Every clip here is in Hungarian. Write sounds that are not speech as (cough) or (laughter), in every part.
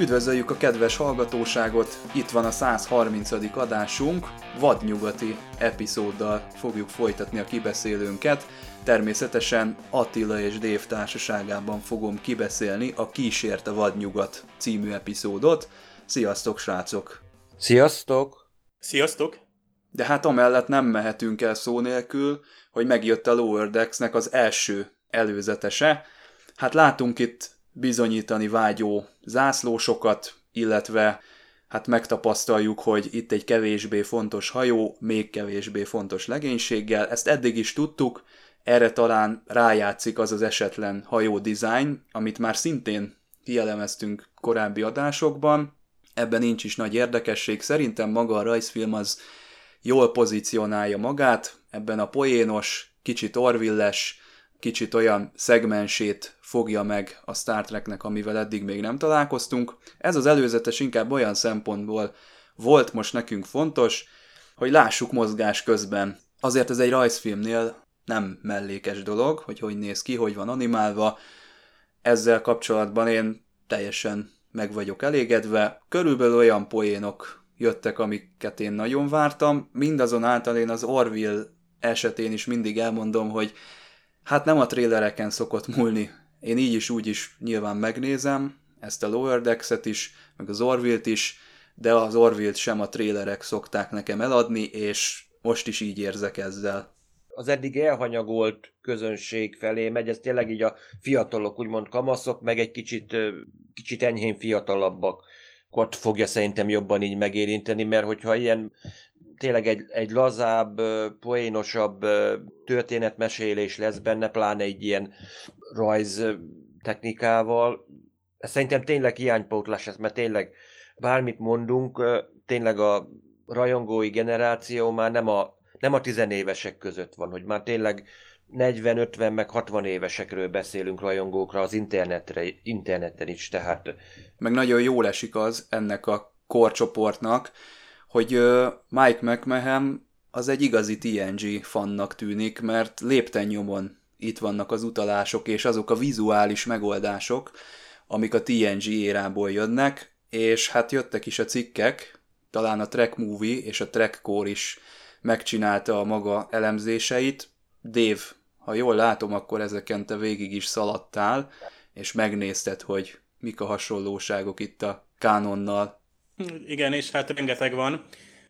Üdvözöljük a kedves hallgatóságot, itt van a 130. adásunk, vadnyugati epizóddal fogjuk folytatni a kibeszélőnket. Természetesen Attila és Dév társaságában fogom kibeszélni a Kísért a vadnyugat című epizódot. Sziasztok srácok! Sziasztok! Sziasztok! De hát amellett nem mehetünk el szó nélkül, hogy megjött a Lower Decks-nek az első előzetese. Hát látunk itt bizonyítani vágyó zászlósokat, illetve hát megtapasztaljuk, hogy itt egy kevésbé fontos hajó, még kevésbé fontos legénységgel. Ezt eddig is tudtuk, erre talán rájátszik az az esetlen hajó design, amit már szintén kielemeztünk korábbi adásokban. Ebben nincs is nagy érdekesség, szerintem maga a rajzfilm az jól pozícionálja magát, ebben a poénos, kicsit orvilles, kicsit olyan szegmensét fogja meg a Star Treknek, amivel eddig még nem találkoztunk. Ez az előzetes inkább olyan szempontból volt most nekünk fontos, hogy lássuk mozgás közben. Azért ez egy rajzfilmnél nem mellékes dolog, hogy hogy néz ki, hogy van animálva. Ezzel kapcsolatban én teljesen meg vagyok elégedve. Körülbelül olyan poénok jöttek, amiket én nagyon vártam. Mindazonáltal én az Orville esetén is mindig elmondom, hogy hát nem a trélereken szokott múlni. Én így is úgy is nyilván megnézem, ezt a Lower Decks-et is, meg az Orville-t is, de az Orville-t sem a trélerek szokták nekem eladni, és most is így érzek ezzel. Az eddig elhanyagolt közönség felé megy, ez tényleg így a fiatalok, úgymond kamaszok, meg egy kicsit, kicsit enyhén fiatalabbak ott fogja szerintem jobban így megérinteni, mert hogyha ilyen tényleg egy, egy lazább, poénosabb történetmesélés lesz benne, pláne egy ilyen rajz technikával. Szerintem tényleg hiánypótlás ez, mert tényleg bármit mondunk, tényleg a rajongói generáció már nem a, nem a tizenévesek között van, hogy már tényleg 40-50 meg 60 évesekről beszélünk rajongókra az internetre, interneten is, tehát... Meg nagyon jól esik az ennek a korcsoportnak, hogy Mike McMahon az egy igazi TNG fannak tűnik, mert lépten nyomon itt vannak az utalások és azok a vizuális megoldások, amik a TNG érából jönnek, és hát jöttek is a cikkek, talán a Trek Movie és a Trek Core is megcsinálta a maga elemzéseit. Dave, ha jól látom, akkor ezeken te végig is szaladtál, és megnézted, hogy mik a hasonlóságok itt a kánonnal. Igen, és hát rengeteg van.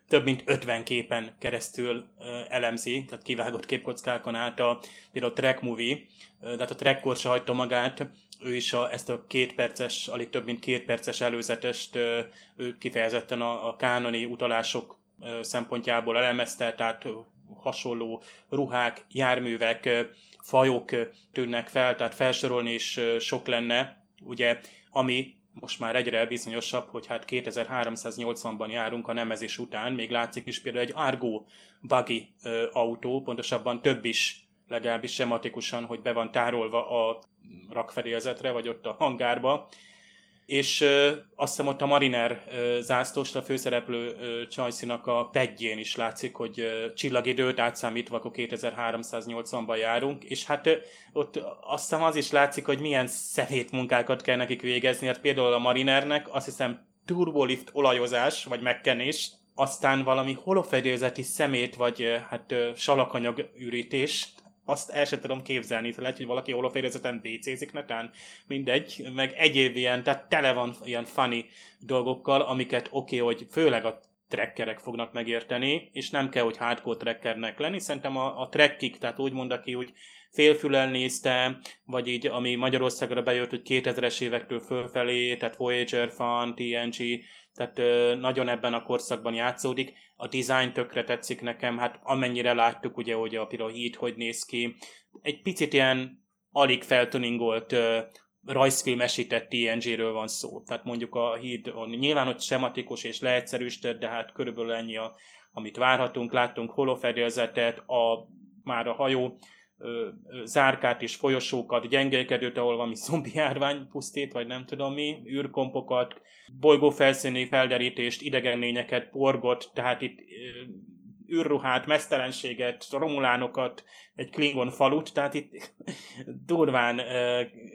Több mint 50 képen keresztül elemzi, tehát kivágott képkockákon át a, a Track Movie, tehát a Track se hagyta magát, ő is a, ezt a két perces, alig több mint két perces előzetest ő kifejezetten a, a kánoni utalások szempontjából elemezte, tehát hasonló ruhák, járművek, fajok tűnnek fel, tehát felsorolni is sok lenne, ugye, ami most már egyre bizonyosabb, hogy hát 2380-ban járunk a nemezés után, még látszik is például egy Argo buggy autó, pontosabban több is, legalábbis sematikusan, hogy be van tárolva a rakfedélzetre, vagy ott a hangárba, és ö, azt hiszem ott a Mariner ö, zászlóst, a főszereplő ö, Csajszinak a pedjén is látszik, hogy ö, csillagidőt átszámítva akkor 2380-ban járunk, és hát ö, ott azt hiszem az is látszik, hogy milyen szemét munkákat kell nekik végezni, hát például a Marinernek azt hiszem turbolift olajozás, vagy megkenés, aztán valami holofedélzeti szemét, vagy hát salakanyag ürítés, azt el sem tudom képzelni, lehet, hogy valaki holoférezeten BC-zik netán, mindegy, meg egyéb ilyen, tehát tele van ilyen funny dolgokkal, amiket oké, okay, hogy főleg a trekkerek fognak megérteni, és nem kell, hogy hardcore trekkernek lenni, szerintem a, a trekkik, tehát úgy mond, aki úgy félfülel nézte, vagy így, ami Magyarországra bejött, hogy 2000-es évektől fölfelé, tehát Voyager fan, TNG, tehát ö, nagyon ebben a korszakban játszódik. A design tökre tetszik nekem, hát amennyire láttuk ugye, hogy a például Heat hogy néz ki. Egy picit ilyen alig feltuningolt rajzfilmesített TNG-ről van szó. Tehát mondjuk a híd nyilván hogy sematikus és leegyszerűsített, de hát körülbelül ennyi, a, amit várhatunk. Láttunk holofedélzetet, a már a hajó zárkát és folyosókat, gyengelkedőt, ahol valami (laughs) zombi járvány pusztít, vagy nem tudom mi, űrkompokat, bolygó felszíni felderítést, idegen lényeket, porgot, tehát itt űrruhát, mesztelenséget, romulánokat, egy Klingon falut, tehát itt (laughs) durván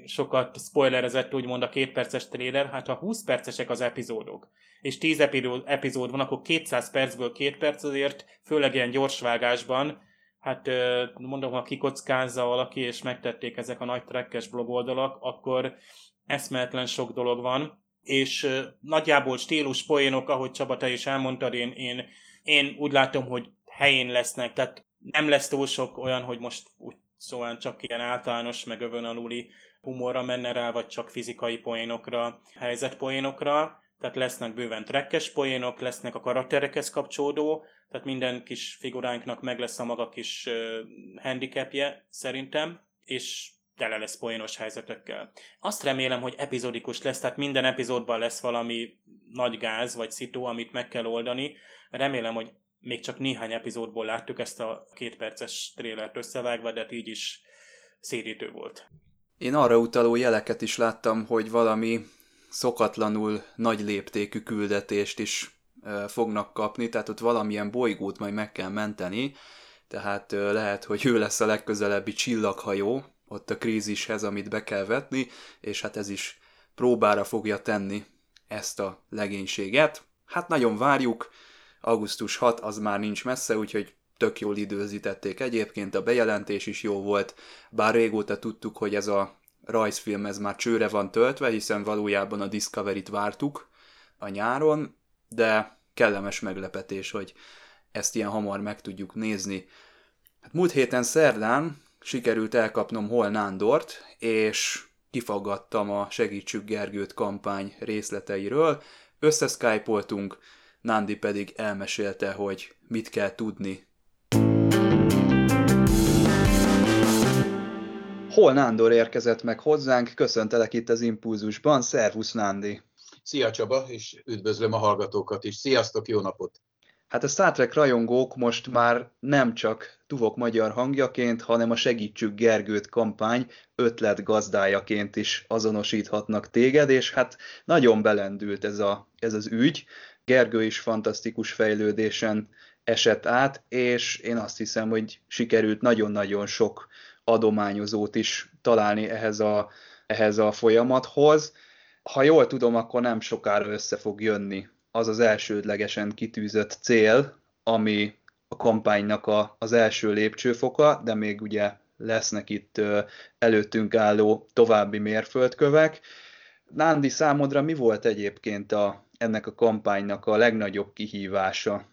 sokat spoilerezett úgymond a két perces trailer, hát ha 20 percesek az epizódok, és 10 epizód van, akkor 200 percből 2 perc azért, főleg ilyen gyorsvágásban, hát mondom, ha kikockázza valaki, és megtették ezek a nagy trekkes blogoldalak, akkor eszméletlen sok dolog van, és nagyjából stílus poénok, ahogy Csaba, te is elmondtad, én, én, én úgy látom, hogy helyén lesznek, tehát nem lesz túl sok olyan, hogy most úgy szóval csak ilyen általános, meg övön aluli humorra menne rá, vagy csak fizikai poénokra, helyzetpoénokra, tehát lesznek bőven trekkes poénok, lesznek a karakterekhez kapcsolódó, tehát minden kis figuránknak meg lesz a maga kis handicapje szerintem, és tele lesz poénos helyzetekkel. Azt remélem, hogy epizódikus lesz, tehát minden epizódban lesz valami nagy gáz vagy szitu, amit meg kell oldani. Remélem, hogy még csak néhány epizódból láttuk ezt a két perces trélert összevágva, de hát így is szédítő volt. Én arra utaló jeleket is láttam, hogy valami szokatlanul nagy léptékű küldetést is fognak kapni, tehát ott valamilyen bolygót majd meg kell menteni, tehát lehet, hogy ő lesz a legközelebbi csillaghajó ott a krízishez, amit be kell vetni, és hát ez is próbára fogja tenni ezt a legénységet. Hát nagyon várjuk, augusztus 6 az már nincs messze, úgyhogy tök jól időzítették egyébként, a bejelentés is jó volt, bár régóta tudtuk, hogy ez a rajzfilm ez már csőre van töltve, hiszen valójában a Discovery-t vártuk a nyáron, de kellemes meglepetés, hogy ezt ilyen hamar meg tudjuk nézni. Hát múlt héten szerdán sikerült elkapnom Hol Nándort, és kifaggattam a Segítsük Gergőt kampány részleteiről, összeszkájpoltunk, Nándi pedig elmesélte, hogy mit kell tudni. Hol Nándor érkezett meg hozzánk, köszöntelek itt az Impulzusban, szervusz Nándi! Szia Csaba, és üdvözlöm a hallgatókat is. Sziasztok, jó napot! Hát a Star Trek rajongók most már nem csak Tuvok magyar hangjaként, hanem a Segítsük Gergőt kampány ötlet gazdájaként is azonosíthatnak téged, és hát nagyon belendült ez, a, ez az ügy. Gergő is fantasztikus fejlődésen esett át, és én azt hiszem, hogy sikerült nagyon-nagyon sok adományozót is találni ehhez a, ehhez a folyamathoz ha jól tudom, akkor nem sokára össze fog jönni az az elsődlegesen kitűzött cél, ami a kampánynak a, az első lépcsőfoka, de még ugye lesznek itt előttünk álló további mérföldkövek. Nándi, számodra mi volt egyébként a, ennek a kampánynak a legnagyobb kihívása?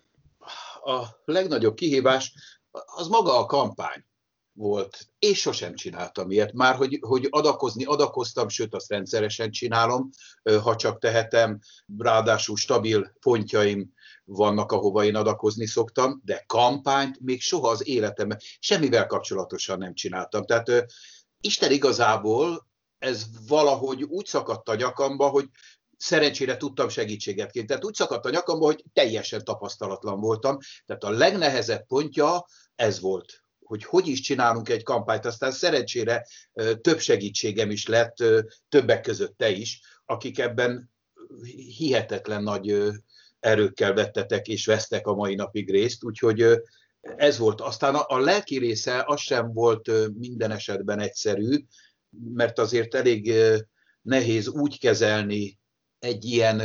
A legnagyobb kihívás az maga a kampány volt, és sosem csináltam ilyet. Már hogy, hogy adakozni, adakoztam, sőt azt rendszeresen csinálom, ha csak tehetem, ráadásul stabil pontjaim vannak, ahova én adakozni szoktam, de kampányt még soha az életemben semmivel kapcsolatosan nem csináltam. Tehát Isten igazából ez valahogy úgy szakadt a nyakamba, hogy szerencsére tudtam segítséget kérni. Tehát úgy szakadt a nyakamba, hogy teljesen tapasztalatlan voltam. Tehát a legnehezebb pontja ez volt hogy hogy is csinálunk egy kampányt. Aztán szerencsére több segítségem is lett, többek között te is, akik ebben hihetetlen nagy erőkkel vettetek és vesztek a mai napig részt, úgyhogy ez volt. Aztán a, a lelki része az sem volt minden esetben egyszerű, mert azért elég nehéz úgy kezelni egy ilyen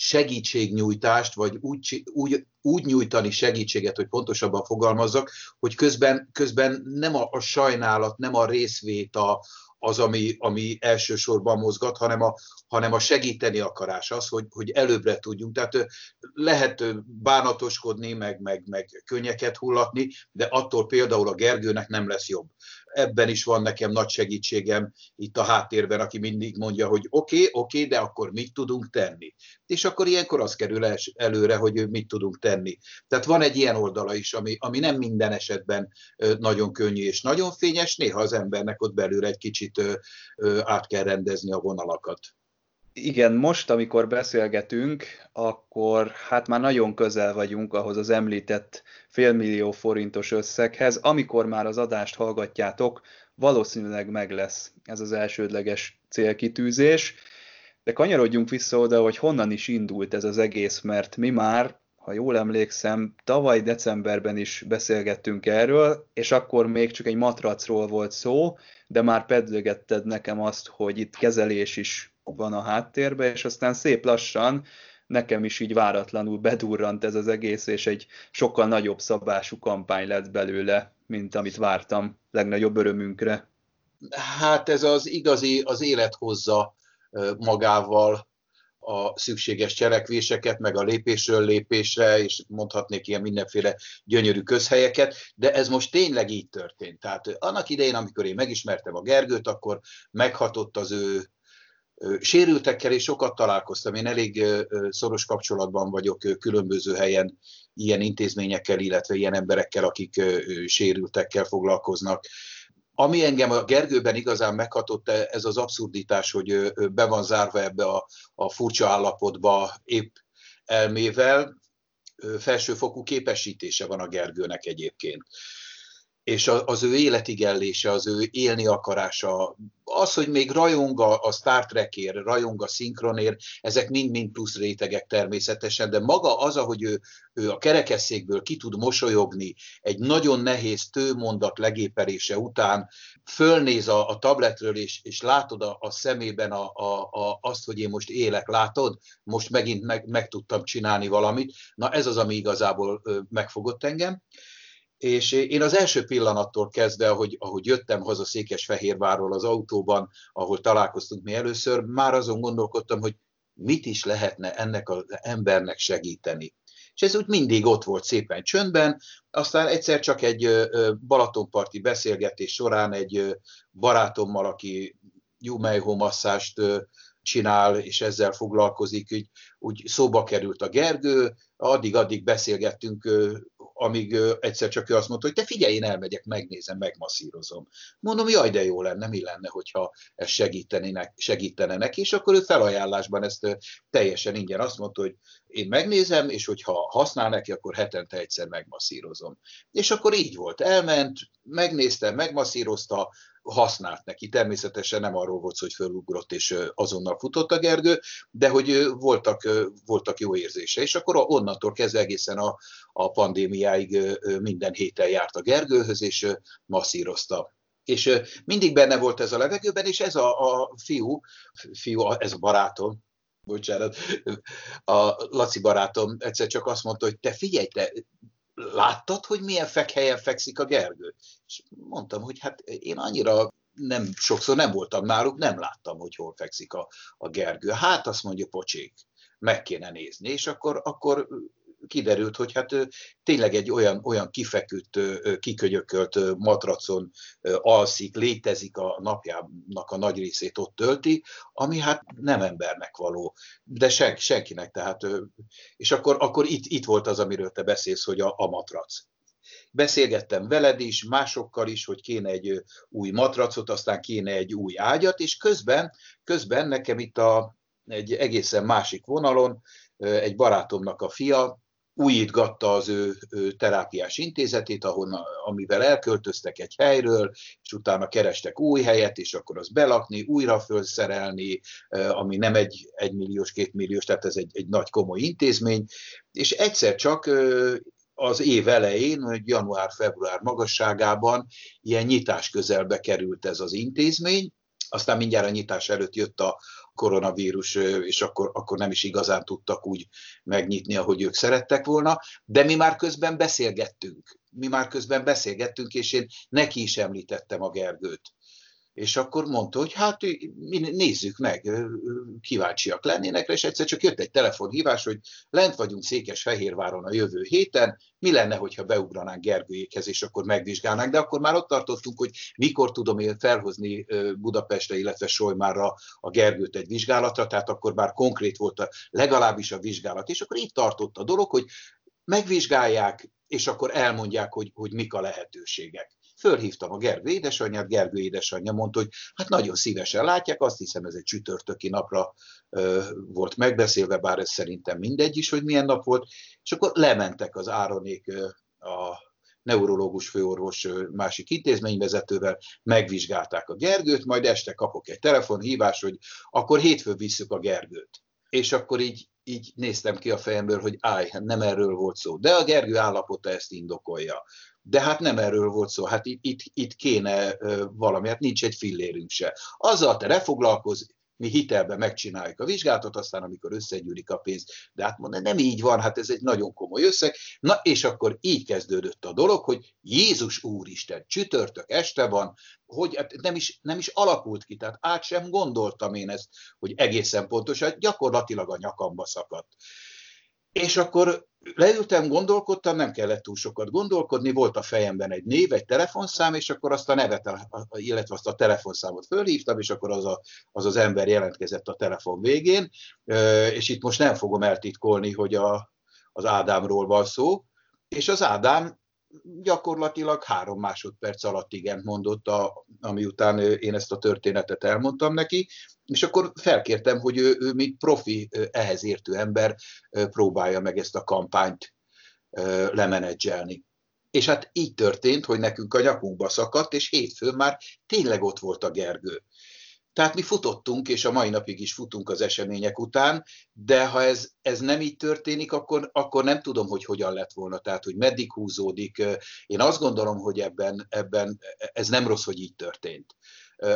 segítségnyújtást, vagy úgy, úgy, úgy nyújtani segítséget, hogy pontosabban fogalmazzak, hogy közben, közben nem a, a sajnálat, nem a részvét a, az, ami, ami elsősorban mozgat, hanem a, hanem a segíteni akarás az, hogy, hogy előbbre tudjunk. Tehát lehet bánatoskodni, meg, meg, meg könnyeket hullatni, de attól például a Gergőnek nem lesz jobb ebben is van nekem nagy segítségem itt a háttérben, aki mindig mondja, hogy oké, okay, oké, okay, de akkor mit tudunk tenni? És akkor ilyenkor az kerül előre, hogy mit tudunk tenni. Tehát van egy ilyen oldala is, ami, ami nem minden esetben nagyon könnyű és nagyon fényes, néha az embernek ott belül egy kicsit át kell rendezni a vonalakat. Igen, most, amikor beszélgetünk, akkor hát már nagyon közel vagyunk ahhoz az említett félmillió forintos összeghez. Amikor már az adást hallgatjátok, valószínűleg meg lesz ez az elsődleges célkitűzés. De kanyarodjunk vissza oda, hogy honnan is indult ez az egész, mert mi már, ha jól emlékszem, tavaly decemberben is beszélgettünk erről, és akkor még csak egy matracról volt szó, de már pedlögetted nekem azt, hogy itt kezelés is van a háttérben, és aztán szép lassan nekem is így váratlanul bedurrant ez az egész, és egy sokkal nagyobb szabású kampány lett belőle, mint amit vártam legnagyobb örömünkre. Hát ez az igazi, az élet hozza magával a szükséges cselekvéseket, meg a lépésről lépésre, és mondhatnék ilyen mindenféle gyönyörű közhelyeket, de ez most tényleg így történt. Tehát annak idején, amikor én megismertem a Gergőt, akkor meghatott az ő Sérültekkel is sokat találkoztam, én elég szoros kapcsolatban vagyok különböző helyen ilyen intézményekkel, illetve ilyen emberekkel, akik sérültekkel foglalkoznak. Ami engem a Gergőben igazán meghatott, ez az abszurditás, hogy be van zárva ebbe a, a furcsa állapotba épp elmével, felsőfokú képesítése van a Gergőnek egyébként és az ő életigellése, az ő élni akarása, az, hogy még rajong a Star Trekért, rajong a szinkronért, ezek mind-mind plusz rétegek természetesen, de maga az, ahogy ő, ő a kerekesszékből ki tud mosolyogni egy nagyon nehéz tőmondat legéperése után, fölnéz a, a tabletről, és, és látod a, a szemében a, a, a, azt, hogy én most élek, látod? Most megint meg, meg tudtam csinálni valamit. Na ez az, ami igazából megfogott engem és én az első pillanattól kezdve, ahogy, ahogy jöttem haza Székesfehérvárról az autóban, ahol találkoztunk mi először, már azon gondolkodtam, hogy mit is lehetne ennek az embernek segíteni. És ez úgy mindig ott volt szépen csöndben, aztán egyszer csak egy Balatonparti beszélgetés során egy barátommal, aki Jumeiho masszást csinál, és ezzel foglalkozik, úgy, úgy szóba került a Gergő, addig-addig beszélgettünk amíg egyszer csak ő azt mondta, hogy te figyelj, én elmegyek, megnézem, megmasszírozom. Mondom, jaj, de jó lenne, mi lenne, hogyha ez segítene, segítene neki, és akkor ő felajánlásban ezt teljesen ingyen azt mondta, hogy én megnézem, és hogyha használ neki, akkor hetente egyszer megmasszírozom. És akkor így volt, elment, megnézte, megmasszírozta, használt neki. Természetesen nem arról volt hogy fölugrott és azonnal futott a Gergő, de hogy voltak, voltak jó érzése. És akkor onnantól kezdve egészen a, a pandémiáig minden héten járt a Gergőhöz, és masszírozta és mindig benne volt ez a levegőben, és ez a, a fiú, fiú, ez a barátom, bocsánat, a Laci barátom egyszer csak azt mondta, hogy te figyelj, te láttad, hogy milyen fekhelyen fekszik a Gergő? És mondtam, hogy hát én annyira nem, sokszor nem voltam náluk, nem láttam, hogy hol fekszik a, a Gergő. Hát azt mondja, pocsék, meg kéne nézni. És akkor, akkor kiderült, hogy hát tényleg egy olyan, olyan kifeküdt, kikönyökölt matracon alszik, létezik a napjának a nagy részét ott tölti, ami hát nem embernek való, de sen, senkinek, tehát, és akkor, akkor itt, itt volt az, amiről te beszélsz, hogy a, a matrac. Beszélgettem veled is, másokkal is, hogy kéne egy új matracot, aztán kéne egy új ágyat, és közben, közben nekem itt a, egy egészen másik vonalon egy barátomnak a fia újítgatta az ő, ő terápiás intézetét, ahol, amivel elköltöztek egy helyről, és utána kerestek új helyet, és akkor az belakni, újra felszerelni, ami nem egy, egy milliós, két milliós, tehát ez egy, egy nagy komoly intézmény, és egyszer csak az év elején, január-február magasságában ilyen nyitás közelbe került ez az intézmény, aztán mindjárt a nyitás előtt jött a koronavírus, és akkor, akkor nem is igazán tudtak úgy megnyitni, ahogy ők szerettek volna, de mi már közben beszélgettünk. Mi már közben beszélgettünk, és én neki is említettem a Gergőt és akkor mondta, hogy hát nézzük meg, kíváncsiak lennének, és egyszer csak jött egy telefonhívás, hogy lent vagyunk Székesfehérváron a jövő héten, mi lenne, hogyha beugranánk Gergőjékhez, és akkor megvizsgálnánk, de akkor már ott tartottunk, hogy mikor tudom én felhozni Budapestre, illetve Solymárra a Gergőt egy vizsgálatra, tehát akkor már konkrét volt a, legalábbis a vizsgálat, és akkor itt tartott a dolog, hogy megvizsgálják, és akkor elmondják, hogy, hogy mik a lehetőségek Fölhívtam a Gergő édesanyját, Gergő édesanyja mondta, hogy hát nagyon szívesen látják, azt hiszem ez egy csütörtöki napra ö, volt megbeszélve, bár ez szerintem mindegy is, hogy milyen nap volt, és akkor lementek az Áronék ö, a neurológus főorvos másik intézményvezetővel, megvizsgálták a Gergőt, majd este kapok egy telefonhívás, hogy akkor hétfőn visszük a Gergőt. És akkor így, így néztem ki a fejemből, hogy állj, hát nem erről volt szó. De a Gergő állapota ezt indokolja. De hát nem erről volt szó, hát itt, itt, itt kéne valami, hát nincs egy fillérünk se. Azzal te refoglalkozz, mi hitelbe megcsináljuk a vizsgálatot, aztán amikor összegyűlik a pénz, de hát mondani, nem így van, hát ez egy nagyon komoly összeg. Na és akkor így kezdődött a dolog, hogy Jézus Úristen, csütörtök este van, hogy hát nem is, nem is alakult ki, tehát át sem gondoltam én ezt, hogy egészen pontosan, gyakorlatilag a nyakamba szakadt. És akkor leültem, gondolkodtam, nem kellett túl sokat gondolkodni, volt a fejemben egy név, egy telefonszám, és akkor azt a nevet, illetve azt a telefonszámot fölhívtam, és akkor az, a, az az ember jelentkezett a telefon végén, és itt most nem fogom eltitkolni, hogy a, az Ádámról van szó, és az Ádám gyakorlatilag három másodperc alatt igen mondott, a, ami után én ezt a történetet elmondtam neki, és akkor felkértem, hogy ő, ő mint profi, ehhez értő ember próbálja meg ezt a kampányt lemenedzselni. És hát így történt, hogy nekünk a nyakunkba szakadt, és hétfőn már tényleg ott volt a Gergő. Tehát mi futottunk, és a mai napig is futunk az események után, de ha ez, ez nem így történik, akkor, akkor nem tudom, hogy hogyan lett volna, tehát hogy meddig húzódik. Én azt gondolom, hogy ebben, ebben ez nem rossz, hogy így történt.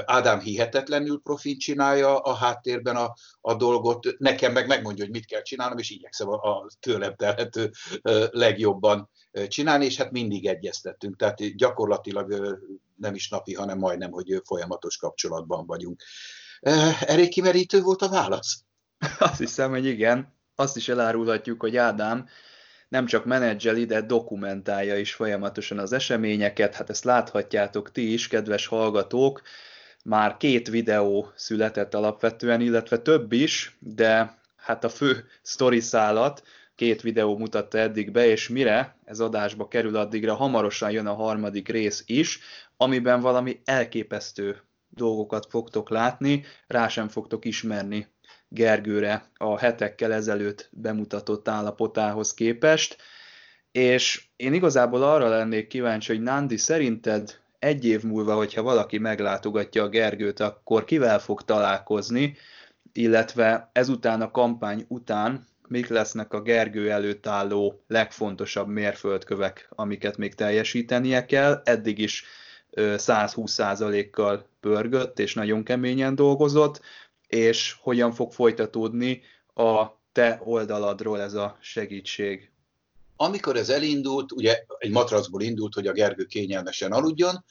Ádám hihetetlenül profin csinálja a háttérben a, a dolgot, nekem meg megmondja, hogy mit kell csinálnom, és igyekszem a, a tőlem telhető legjobban csinálni, és hát mindig egyeztettünk, tehát gyakorlatilag nem is napi, hanem majdnem, hogy folyamatos kapcsolatban vagyunk. Elég kimerítő volt a válasz? (laughs) Azt hiszem, hogy igen. Azt is elárulhatjuk, hogy Ádám nem csak menedzseli, de dokumentálja is folyamatosan az eseményeket. Hát ezt láthatjátok ti is, kedves hallgatók. Már két videó született alapvetően, illetve több is, de hát a fő sztoriszálat két videó mutatta eddig be, és mire ez adásba kerül, addigra hamarosan jön a harmadik rész is, amiben valami elképesztő dolgokat fogtok látni, rá sem fogtok ismerni Gergőre a hetekkel ezelőtt bemutatott állapotához képest, és én igazából arra lennék kíváncsi, hogy Nandi, szerinted egy év múlva, hogyha valaki meglátogatja a Gergőt, akkor kivel fog találkozni, illetve ezután a kampány után mik lesznek a Gergő előtt álló legfontosabb mérföldkövek, amiket még teljesítenie kell. Eddig is 120%-kal pörgött, és nagyon keményen dolgozott, és hogyan fog folytatódni a te oldaladról ez a segítség. Amikor ez elindult, ugye egy matracból indult, hogy a Gergő kényelmesen aludjon,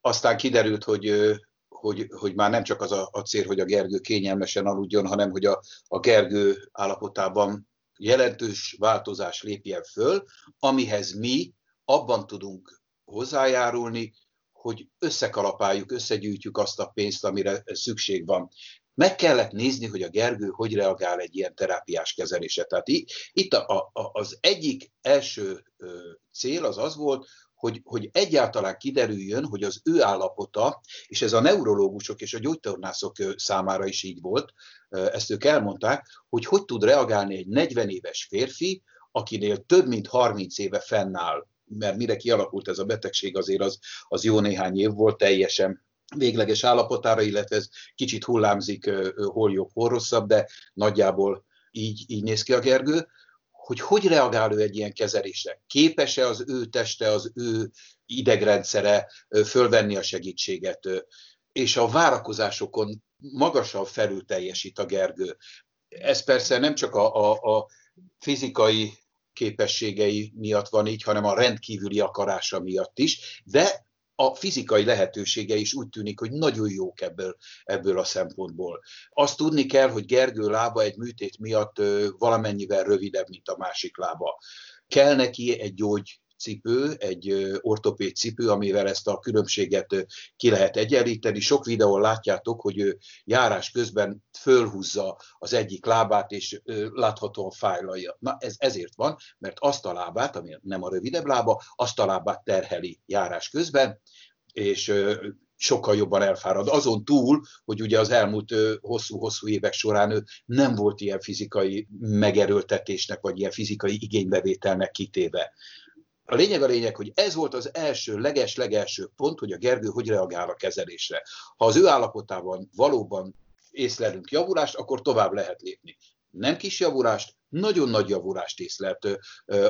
aztán kiderült, hogy hogy, hogy már nem csak az a, a cél, hogy a Gergő kényelmesen aludjon, hanem hogy a, a Gergő állapotában jelentős változás lépjen föl, amihez mi abban tudunk hozzájárulni, hogy összekalapáljuk, összegyűjtjük azt a pénzt, amire szükség van. Meg kellett nézni, hogy a Gergő hogy reagál egy ilyen terápiás kezelésre. Tehát itt a, a, az egyik első cél az az volt, hogy, hogy egyáltalán kiderüljön, hogy az ő állapota, és ez a neurológusok és a gyógytornászok számára is így volt, ezt ők elmondták, hogy hogy tud reagálni egy 40 éves férfi, akinél több mint 30 éve fennáll, mert mire kialakult ez a betegség, azért az, az jó néhány év volt teljesen végleges állapotára, illetve ez kicsit hullámzik, hol jobb, hol rosszabb, de nagyjából így, így néz ki a Gergő hogy hogy reagál ő egy ilyen kezelésre. Képes-e az ő teste, az ő idegrendszere fölvenni a segítséget, és a várakozásokon magasabb felül teljesít a Gergő. Ez persze nem csak a, a, a fizikai képességei miatt van így, hanem a rendkívüli akarása miatt is, de a fizikai lehetősége is úgy tűnik, hogy nagyon jók ebből, ebből a szempontból. Azt tudni kell, hogy Gergő lába egy műtét miatt valamennyivel rövidebb, mint a másik lába. Kell neki egy gyógy cipő, egy ortopéd cipő, amivel ezt a különbséget ki lehet egyenlíteni. Sok videón látjátok, hogy ő járás közben fölhúzza az egyik lábát, és láthatóan fájlalja. Na ez ezért van, mert azt a lábát, ami nem a rövidebb lába, azt a lábát terheli járás közben, és sokkal jobban elfárad. Azon túl, hogy ugye az elmúlt hosszú-hosszú évek során ő nem volt ilyen fizikai megerőltetésnek, vagy ilyen fizikai igénybevételnek kitéve. A lényeg a lényeg, hogy ez volt az első, leges-legelső pont, hogy a Gergő hogy reagál a kezelésre. Ha az ő állapotában valóban észlelünk javulást, akkor tovább lehet lépni. Nem kis javulást, nagyon nagy javulást észlelt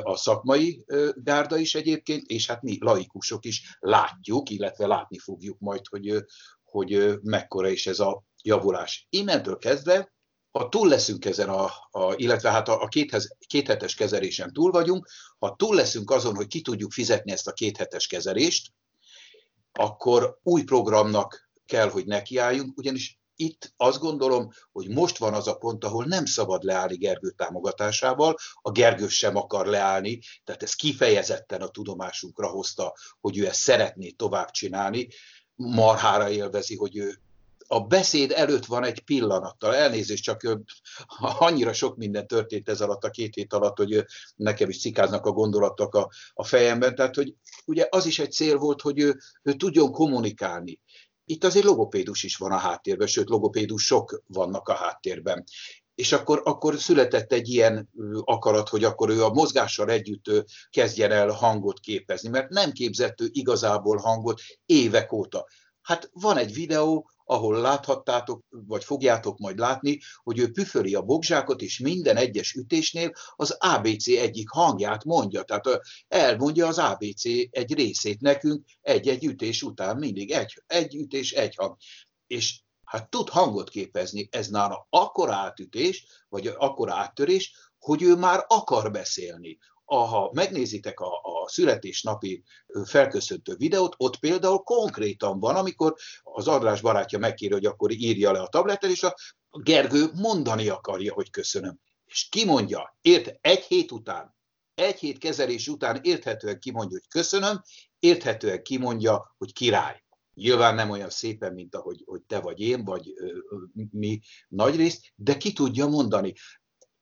a szakmai gárda is egyébként, és hát mi laikusok is látjuk, illetve látni fogjuk majd, hogy, hogy mekkora is ez a javulás. Innentől kezdve ha túl leszünk ezen, a, a, illetve hát a, a kéthez, kéthetes kezelésen túl vagyunk, ha túl leszünk azon, hogy ki tudjuk fizetni ezt a kéthetes kezelést, akkor új programnak kell, hogy nekiálljunk, ugyanis itt azt gondolom, hogy most van az a pont, ahol nem szabad leállni Gergő támogatásával, a Gergő sem akar leállni, tehát ez kifejezetten a tudomásunkra hozta, hogy ő ezt szeretné tovább csinálni, marhára élvezi, hogy ő a beszéd előtt van egy pillanattal, elnézést, csak annyira sok minden történt ez alatt a két hét alatt, hogy nekem is cikáznak a gondolatok a, a fejemben, tehát hogy ugye az is egy cél volt, hogy ő, ő tudjon kommunikálni. Itt azért logopédus is van a háttérben, sőt logopédusok vannak a háttérben. És akkor, akkor született egy ilyen akarat, hogy akkor ő a mozgással együtt kezdjen el hangot képezni, mert nem képzett ő igazából hangot évek óta. Hát van egy videó, ahol láthattátok, vagy fogjátok majd látni, hogy ő püföli a bogzsákot, és minden egyes ütésnél az ABC egyik hangját mondja. Tehát elmondja az ABC egy részét nekünk egy-egy ütés után, mindig egy, egy ütés, egy hang. És hát tud hangot képezni, ez nála akkora átütés, vagy akkora áttörés, hogy ő már akar beszélni ha megnézitek a, a születésnapi felköszöntő videót, ott például konkrétan van, amikor az adrás barátja megkéri, hogy akkor írja le a tabletet, és a Gergő mondani akarja, hogy köszönöm. És kimondja, ért egy hét után, egy hét kezelés után érthetően kimondja, hogy köszönöm, érthetően kimondja, hogy király. Nyilván nem olyan szépen, mint ahogy hogy te vagy én, vagy ö, mi nagyrészt, de ki tudja mondani.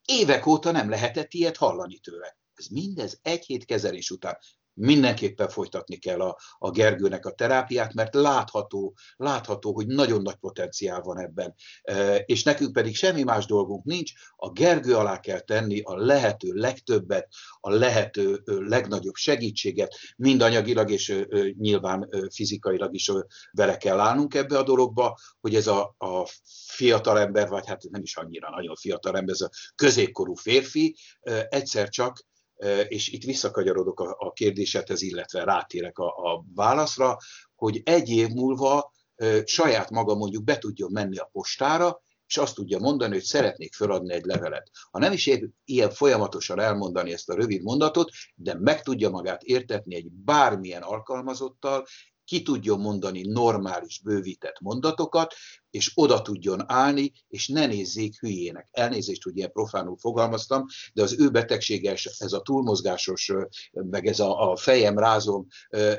Évek óta nem lehetett ilyet hallani tőle. Ez mindez egy hét kezelés után mindenképpen folytatni kell a, a Gergőnek a terápiát, mert látható, látható, hogy nagyon nagy potenciál van ebben. E, és nekünk pedig semmi más dolgunk nincs, a Gergő alá kell tenni a lehető legtöbbet, a lehető legnagyobb segítséget, mind anyagilag és nyilván fizikailag is bele kell állnunk ebbe a dologba, hogy ez a, a fiatal ember, vagy hát nem is annyira nagyon fiatal ember, ez a középkorú férfi egyszer csak és itt visszakagyarodok a, a kérdésedhez, illetve rátérek a, a válaszra, hogy egy év múlva saját maga mondjuk be tudjon menni a postára, és azt tudja mondani, hogy szeretnék feladni egy levelet. Ha nem is ér ilyen folyamatosan elmondani ezt a rövid mondatot, de meg tudja magát értetni egy bármilyen alkalmazottal, ki tudjon mondani normális, bővített mondatokat, és oda tudjon állni, és ne nézzék hülyének. Elnézést, hogy ilyen profánul fogalmaztam, de az ő betegsége, ez a túlmozgásos, meg ez a, a fejem rázom,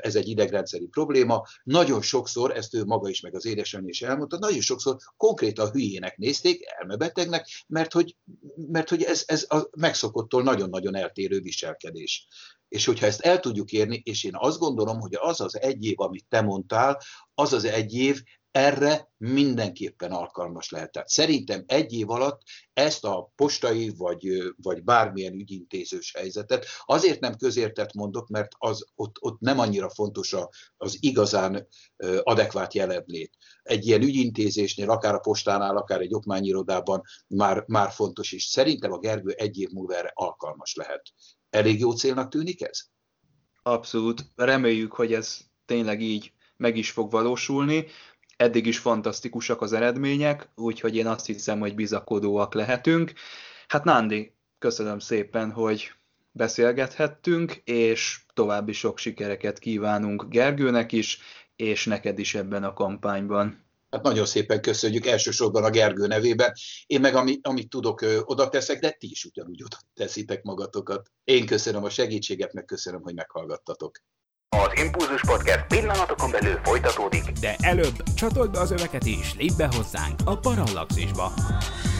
ez egy idegrendszeri probléma. Nagyon sokszor, ezt ő maga is, meg az édesanyja is elmondta, nagyon sokszor konkrétan hülyének nézték, elmebetegnek, mert hogy, mert hogy ez, ez a megszokottól nagyon-nagyon eltérő viselkedés. És hogyha ezt el tudjuk érni, és én azt gondolom, hogy az az egy év, amit te mondtál, az az egy év erre mindenképpen alkalmas lehet. Tehát szerintem egy év alatt ezt a postai vagy, vagy bármilyen ügyintézős helyzetet azért nem közértett mondok, mert az, ott, ott nem annyira fontos a, az igazán adekvát jelenlét. Egy ilyen ügyintézésnél, akár a postánál, akár egy okmányirodában már, már fontos is. Szerintem a Gergő egy év múlva erre alkalmas lehet. Elég jó célnak tűnik ez? Abszolút. Reméljük, hogy ez tényleg így meg is fog valósulni. Eddig is fantasztikusak az eredmények, úgyhogy én azt hiszem, hogy bizakodóak lehetünk. Hát Nándi, köszönöm szépen, hogy beszélgethettünk, és további sok sikereket kívánunk Gergőnek is, és neked is ebben a kampányban. Hát nagyon szépen köszönjük elsősorban a Gergő nevében. Én meg ami, amit tudok, oda teszek, de ti is ugyanúgy oda teszitek magatokat. Én köszönöm a segítséget, meg köszönöm, hogy meghallgattatok. Az Impulzus Podcast pillanatokon belül folytatódik. De előbb csatold be az öveket és lépj be hozzánk a Parallaxisba.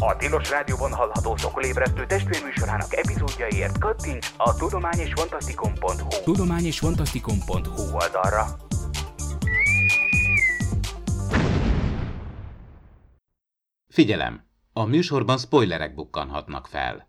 A Tilos Rádióban hallható szokolébresztő testvérműsorának epizódjaiért kattints a tudomány és fantasztikum.hu Tudomány és fantasztikum.hu oldalra. Figyelem! A műsorban spoilerek bukkanhatnak fel.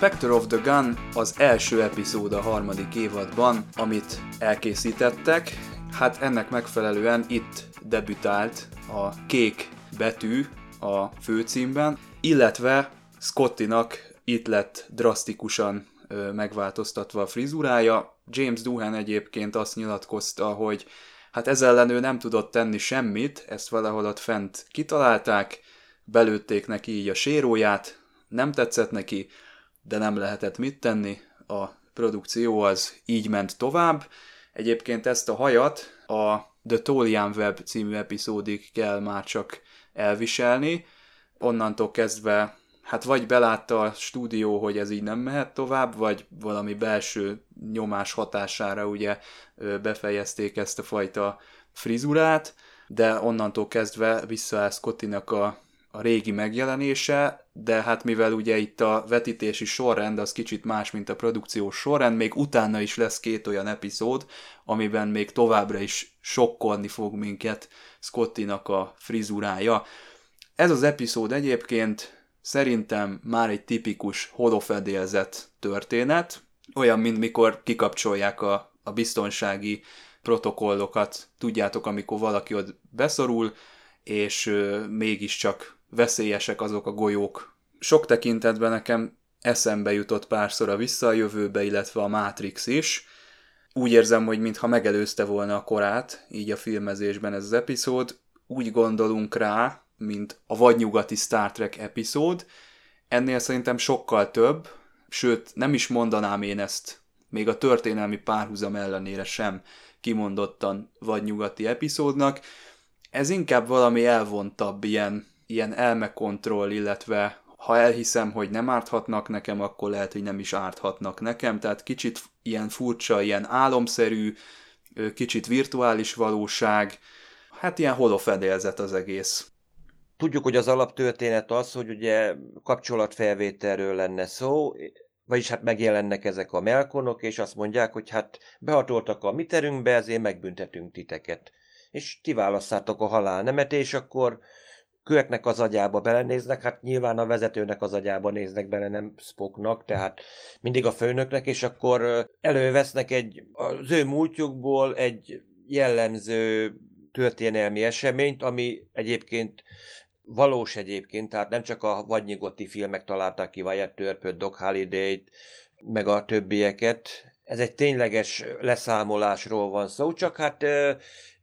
Spectre of the Gun az első epizód a harmadik évadban, amit elkészítettek. Hát ennek megfelelően itt debütált a kék betű a főcímben, illetve Scottinak itt lett drasztikusan megváltoztatva a frizurája. James Doohan egyébként azt nyilatkozta, hogy hát ez ellen ő nem tudott tenni semmit, ezt valahol ott fent kitalálták, belőtték neki így a séróját, nem tetszett neki, de nem lehetett mit tenni, a produkció az így ment tovább. Egyébként ezt a hajat a The Tolian Web című epizódig kell már csak elviselni. Onnantól kezdve, hát vagy belátta a stúdió, hogy ez így nem mehet tovább, vagy valami belső nyomás hatására ugye befejezték ezt a fajta frizurát, de onnantól kezdve visszaáll Scottinak a a régi megjelenése, de hát mivel ugye itt a vetítési sorrend az kicsit más, mint a produkciós sorrend, még utána is lesz két olyan epizód, amiben még továbbra is sokkolni fog minket Scottinak a frizurája. Ez az epizód egyébként szerintem már egy tipikus holofedélzet történet, olyan, mint mikor kikapcsolják a, a biztonsági protokollokat, tudjátok, amikor valaki ott beszorul, és mégiscsak veszélyesek azok a golyók. Sok tekintetben nekem eszembe jutott párszor a Vissza a jövőbe, illetve a Matrix is. Úgy érzem, hogy mintha megelőzte volna a korát, így a filmezésben ez az epizód. Úgy gondolunk rá, mint a vadnyugati Star Trek epizód. Ennél szerintem sokkal több, sőt nem is mondanám én ezt, még a történelmi párhuzam ellenére sem kimondottan vadnyugati epizódnak. Ez inkább valami elvontabb, ilyen, ilyen elmekontroll, illetve ha elhiszem, hogy nem árthatnak nekem, akkor lehet, hogy nem is árthatnak nekem, tehát kicsit ilyen furcsa, ilyen álomszerű, kicsit virtuális valóság, hát ilyen holofedélzet az egész. Tudjuk, hogy az alaptörténet az, hogy ugye kapcsolatfelvételről lenne szó, vagyis hát megjelennek ezek a melkonok, és azt mondják, hogy hát behatoltak a mi terünkbe, ezért megbüntetünk titeket. És ti válasszátok a halálnemet, és akkor Kőeknek az agyába belenéznek, hát nyilván a vezetőnek az agyába néznek bele, nem Spocknak, tehát mindig a főnöknek, és akkor elővesznek egy, az ő múltjukból egy jellemző történelmi eseményt, ami egyébként valós egyébként, tehát nem csak a vadnyigoti filmek találták ki Wyatt Earp-öt, Doc Holliday-t, meg a többieket. Ez egy tényleges leszámolásról van szó, csak hát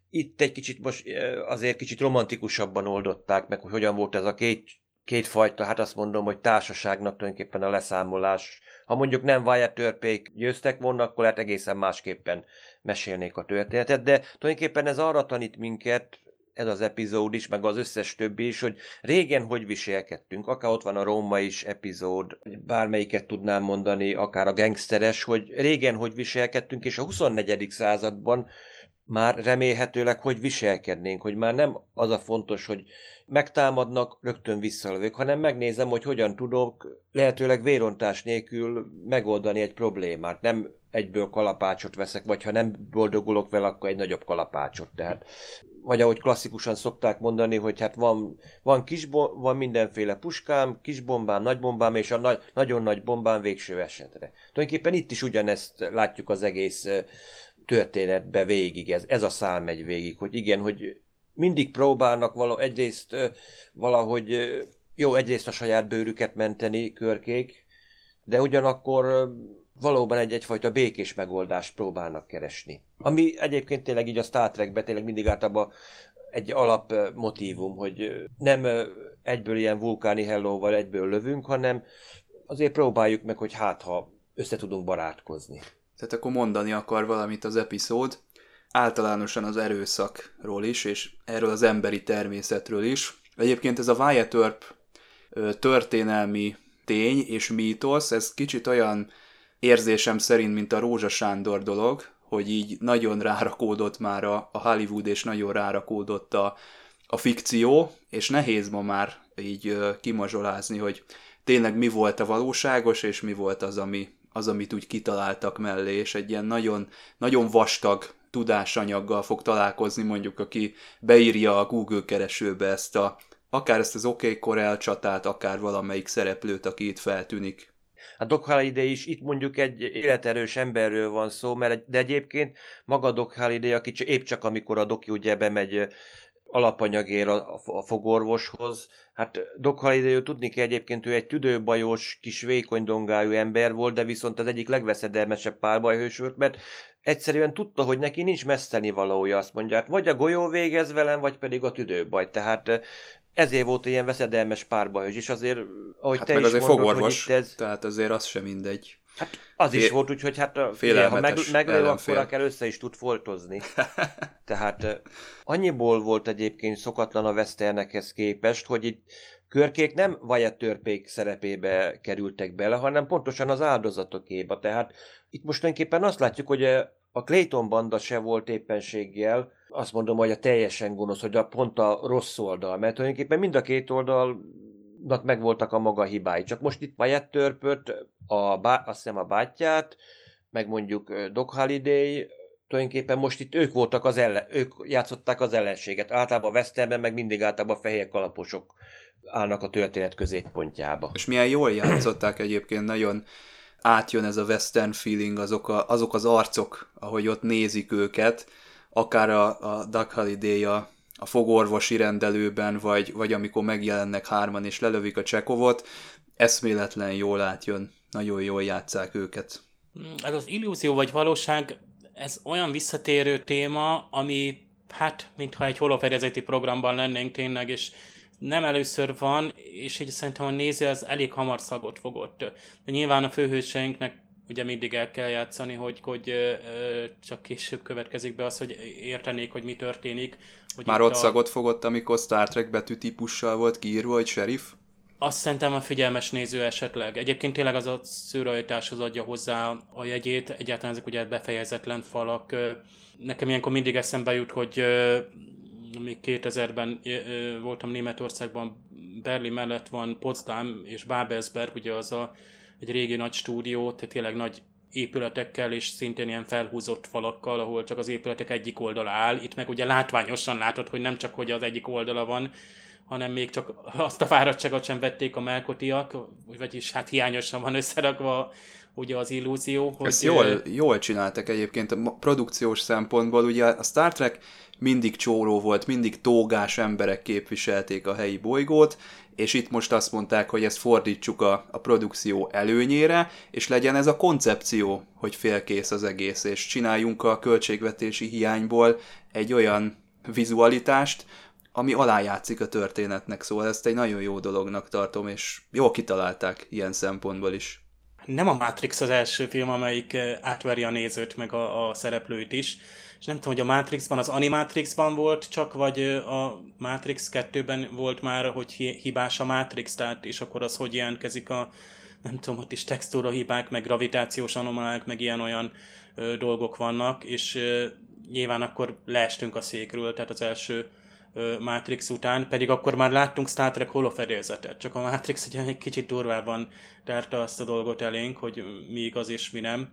itt egy kicsit most azért kicsit romantikusabban oldották meg, hogy hogyan volt ez a két, két fajta, hát azt mondom, hogy társaságnak tulajdonképpen a leszámolás. Ha mondjuk nem Wyatt Earpék győztek volna, akkor hát egészen másképpen mesélnék a történetet, de tulajdonképpen ez arra tanít minket, ez az epizód is, meg az összes többi is, hogy régen hogy viselkedtünk, akár ott van a Róma is epizód, bármelyiket tudnám mondani, akár a gangsteres, hogy régen hogy viselkedtünk, és a 24. században már remélhetőleg hogy viselkednénk, hogy már nem az a fontos, hogy megtámadnak, rögtön visszalövök, hanem megnézem, hogy hogyan tudok lehetőleg vérontás nélkül megoldani egy problémát. Nem egyből kalapácsot veszek, vagy ha nem boldogulok vele, akkor egy nagyobb kalapácsot. Tehát, vagy ahogy klasszikusan szokták mondani, hogy hát van, van, kis van mindenféle puskám, kis bombám, nagy bombám, és a nagy, nagyon nagy bombám végső esetre. Tulajdonképpen itt is ugyanezt látjuk az egész történetbe végig, ez, ez a szál megy végig, hogy igen, hogy mindig próbálnak vala, egyrészt valahogy, jó, egyrészt a saját bőrüket menteni körkék, de ugyanakkor valóban egy egyfajta békés megoldást próbálnak keresni. Ami egyébként tényleg így a Star Trekben tényleg mindig általában egy alap motívum, hogy nem egyből ilyen vulkáni hellóval egyből lövünk, hanem azért próbáljuk meg, hogy hát ha össze tudunk barátkozni. Tehát akkor mondani akar valamit az epizód, általánosan az erőszakról is, és erről az emberi természetről is. Egyébként ez a Wyatt Earp történelmi tény és mítosz, ez kicsit olyan érzésem szerint, mint a Rózsa Sándor dolog, hogy így nagyon rárakódott már a, a Hollywood, és nagyon rárakódott a, a fikció, és nehéz ma már így kimazsolázni, hogy tényleg mi volt a valóságos, és mi volt az, ami, az, amit úgy kitaláltak mellé, és egy ilyen nagyon, nagyon vastag tudásanyaggal fog találkozni, mondjuk aki beírja a Google keresőbe ezt a, akár ezt az OK Corel csatát, akár valamelyik szereplőt, aki itt feltűnik. A Doc Holliday is itt mondjuk egy életerős emberről van szó, mert de egyébként maga Doc Holliday, aki épp csak amikor a Doki ugye bemegy alapanyagért a, a fogorvoshoz. Hát Doc Holliday, tudni kell egyébként, ő egy tüdőbajos, kis vékony dongájú ember volt, de viszont az egyik legveszedelmesebb párbajhős volt, mert egyszerűen tudta, hogy neki nincs messzeni valója, azt mondja, hát vagy a golyó végez velem, vagy pedig a tüdőbaj. Tehát ezért volt ilyen veszedelmes párbajos, és azért, ahogy hát te meg is azért mondod, fogorvos, hogy ez... tehát azért az sem mindegy. Hát az is Fél- volt, úgyhogy hát figyelj, ha meg, meglő, akkor akár össze is tud foltozni. (laughs) Tehát eh, annyiból volt egyébként szokatlan a Westernekhez képest, hogy itt körkék nem Wyatt törpék szerepébe kerültek bele, hanem pontosan az áldozatokéba. Tehát itt most tulajdonképpen azt látjuk, hogy a Clayton banda se volt éppenséggel, azt mondom, hogy a teljesen gonosz, hogy a pont a rossz oldal, mert tulajdonképpen mind a két oldalnak megvoltak a maga hibái. Csak most itt Wyatt törpöt, a, bá, azt hiszem a bátyját, meg mondjuk Doc Holliday, tulajdonképpen most itt ők voltak az ellen, ők játszották az ellenséget. Általában Westernben meg mindig általában fehér kalaposok állnak a történet középpontjába. És milyen jól játszották egyébként, nagyon átjön ez a western feeling, azok, a, azok az arcok, ahogy ott nézik őket, akár a, a Doug Holliday a, a fogorvosi rendelőben, vagy, vagy amikor megjelennek hárman és lelövik a Csekovot, eszméletlen jól átjön, nagyon jól játszák őket. Ez az illúzió vagy valóság, ez olyan visszatérő téma, ami hát, mintha egy holofedezeti programban lennénk tényleg, és nem először van, és így szerintem a néző az elég hamar szagot fogott. De nyilván a főhőseinknek ugye mindig el kell játszani, hogy, hogy ö, csak később következik be az, hogy értenék, hogy mi történik. Hogy Már ott a- szagot fogott, amikor Star Trek betűtípussal volt kiírva, hogy sheriff? Azt szerintem a figyelmes néző esetleg. Egyébként tényleg az a szőrajtáshoz adja hozzá a jegyét, egyáltalán ezek ugye befejezetlen falak. Nekem ilyenkor mindig eszembe jut, hogy még 2000-ben ö, ö, voltam Németországban, Berlin mellett van Potsdam és Babelsberg, ugye az a, egy régi nagy stúdió, tehát tényleg nagy épületekkel és szintén ilyen felhúzott falakkal, ahol csak az épületek egyik oldala áll. Itt meg ugye látványosan látod, hogy nem csak hogy az egyik oldala van, hanem még csak azt a fáradtságot sem vették a melkotiak, vagyis hát hiányosan van összerakva ugye az illúzió. Hogy Ezt jól, jól csináltak egyébként a produkciós szempontból. Ugye a Star Trek mindig csóró volt, mindig tógás emberek képviselték a helyi bolygót, és itt most azt mondták, hogy ezt fordítsuk a, a produkció előnyére, és legyen ez a koncepció, hogy félkész az egész, és csináljunk a költségvetési hiányból egy olyan vizualitást, ami alájátszik a történetnek, szóval ezt egy nagyon jó dolognak tartom, és jól kitalálták ilyen szempontból is. nem a Matrix az első film, amelyik eh, átveri a nézőt, meg a, a szereplőit is. Nem tudom, hogy a Matrixban, az Animatrixban volt csak, vagy a Matrix 2-ben volt már, hogy hi- hibás a Matrix, tehát és akkor az hogy jelentkezik a, nem tudom, ott is textúra hibák, meg gravitációs anomálák, meg ilyen-olyan ö, dolgok vannak, és ö, nyilván akkor leestünk a székről, tehát az első ö, Matrix után, pedig akkor már láttunk Star Trek holofedélzetet, csak a Matrix ugye egy kicsit durvában tárta azt a dolgot elénk, hogy mi igaz és mi nem.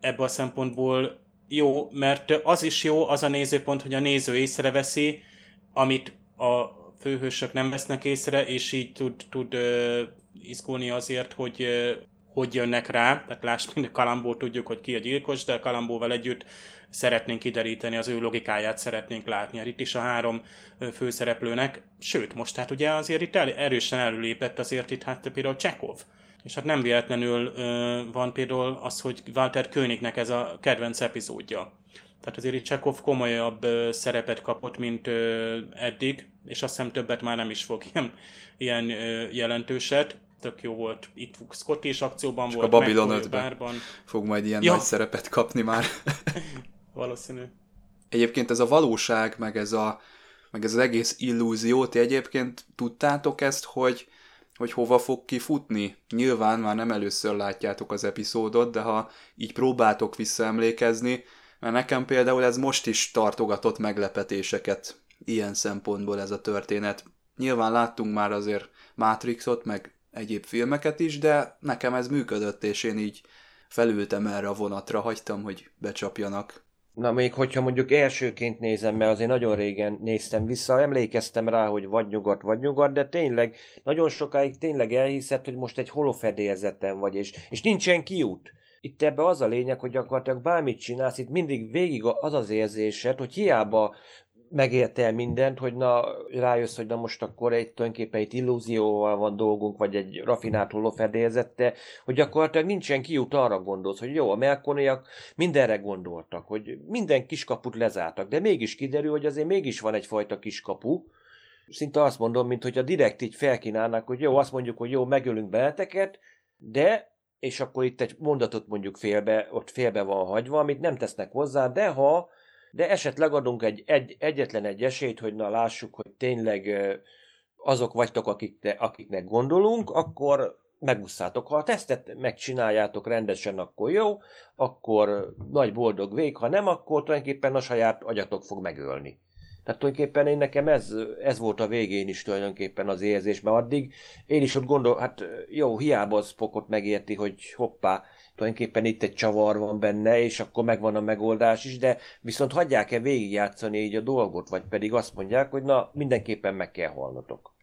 Ebből a szempontból jó, mert az is jó, az a nézőpont, hogy a néző észreveszi, amit a főhősök nem vesznek észre, és így tud, tud ö, izgulni azért, hogy ö, hogy jönnek rá, tehát láss, mind a Kalambó tudjuk, hogy ki a gyilkos, de a Kalambóval együtt szeretnénk kideríteni, az ő logikáját szeretnénk látni. Hát itt is a három főszereplőnek, sőt, most hát ugye azért itt el, erősen előlépett azért itt hát például Csekov, És hát nem véletlenül ö, van például az, hogy Walter Könignek ez a kedvenc epizódja. Tehát azért itt Csekov komolyabb ö, szerepet kapott, mint ö, eddig, és azt hiszem többet már nem is fog (laughs) ilyen, ilyen ö, jelentőset. Tök jó volt. Itt Scott is akcióban Csak volt. a Babylon McCoy 5-ben. bárban. Fog majd ilyen Ja. nagy szerepet kapni már. (laughs) Valószínű. Egyébként ez a valóság, meg ez, a, meg ez az egész illúzió, ti egyébként tudtátok ezt, hogy, hogy hova fog kifutni? Nyilván már nem először látjátok az epizódot, de ha így próbáltok visszaemlékezni, mert nekem például ez most is tartogatott meglepetéseket ilyen szempontból ez a történet. Nyilván láttunk már azért Matrixot, meg egyéb filmeket is, de nekem ez működött, és én így felültem erre a vonatra, hagytam, hogy becsapjanak. Na még hogyha mondjuk elsőként nézem, mert azért nagyon régen néztem vissza, emlékeztem rá, hogy vagy nyugat, vagy nyugat, de tényleg nagyon sokáig tényleg elhiszed, hogy most egy holofedélzeten vagy, és, és nincsen kiút. Itt ebbe az a lényeg, hogy gyakorlatilag bármit csinálsz, itt mindig végig az az érzésed, hogy hiába megérte el mindent, hogy na, rájössz, hogy na most akkor egy tulajdonképpen egy illúzióval van dolgunk, vagy egy rafinált holofedélzette, hogy gyakorlatilag nincsen kiút arra gondolsz, hogy jó, a melkoniak mindenre gondoltak, hogy minden kiskaput lezártak, de mégis kiderül, hogy azért mégis van egyfajta kiskapu, szinte azt mondom, mint hogy a direkt így felkínálnak, hogy jó, azt mondjuk, hogy jó, megölünk benneteket, de, és akkor itt egy mondatot mondjuk félbe, ott félbe van hagyva, amit nem tesznek hozzá, de ha, de esetleg adunk egy, egy egyetlen egy esélyt, hogy na lássuk, hogy tényleg azok vagytok, akik te, akiknek gondolunk, akkor megusszátok. Ha a tesztet megcsináljátok rendesen, akkor jó, akkor nagy boldog vég, ha nem, akkor tulajdonképpen a saját agyatok fog megölni. Tehát tulajdonképpen én nekem ez, ez volt a végén is tulajdonképpen az érzés, mert addig én is ott gondol, hát jó, hiába az Spockot megérti, hogy hoppá, tulajdonképpen itt egy csavar van benne, és akkor megvan a megoldás is, de viszont hagyják-e végigjátszani így a dolgot, vagy pedig azt mondják, hogy na, mindenképpen meg kell halnotok.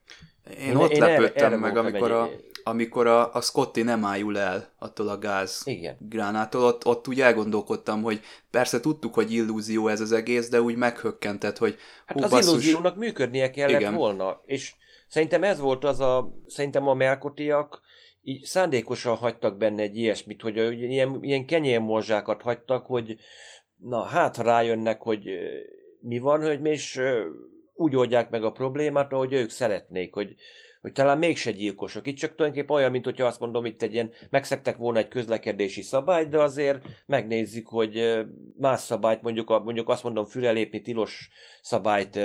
Én, Én- ott én lepődtem erre meg, amikor, a, amikor a, a Scotty nem ájul el attól a gáz Igen. gránától, ott, ott úgy elgondolkodtam, hogy persze tudtuk, hogy illúzió ez az egész, de úgy meghökkentett, hogy Hát hú, az basszus, illúziónak működnie kellett Igen. volna, és szerintem ez volt az a, szerintem a melkotiak így szándékosan hagytak benne egy ilyesmit, hogy ilyen, ilyen kenyérmorzsákat hagytak, hogy na hát rájönnek, hogy mi van, hogy ö, úgy oldják meg a problémát, ahogy ők szeretnék, hogy, hogy talán mégse gyilkosok. Itt csak tulajdonképpen olyan, mint hogyha azt mondom, itt egy ilyen, megszektek volna egy közlekedési szabályt, de azért megnézzük, hogy más szabályt, mondjuk, a, mondjuk azt mondom, fülelépni tilos szabályt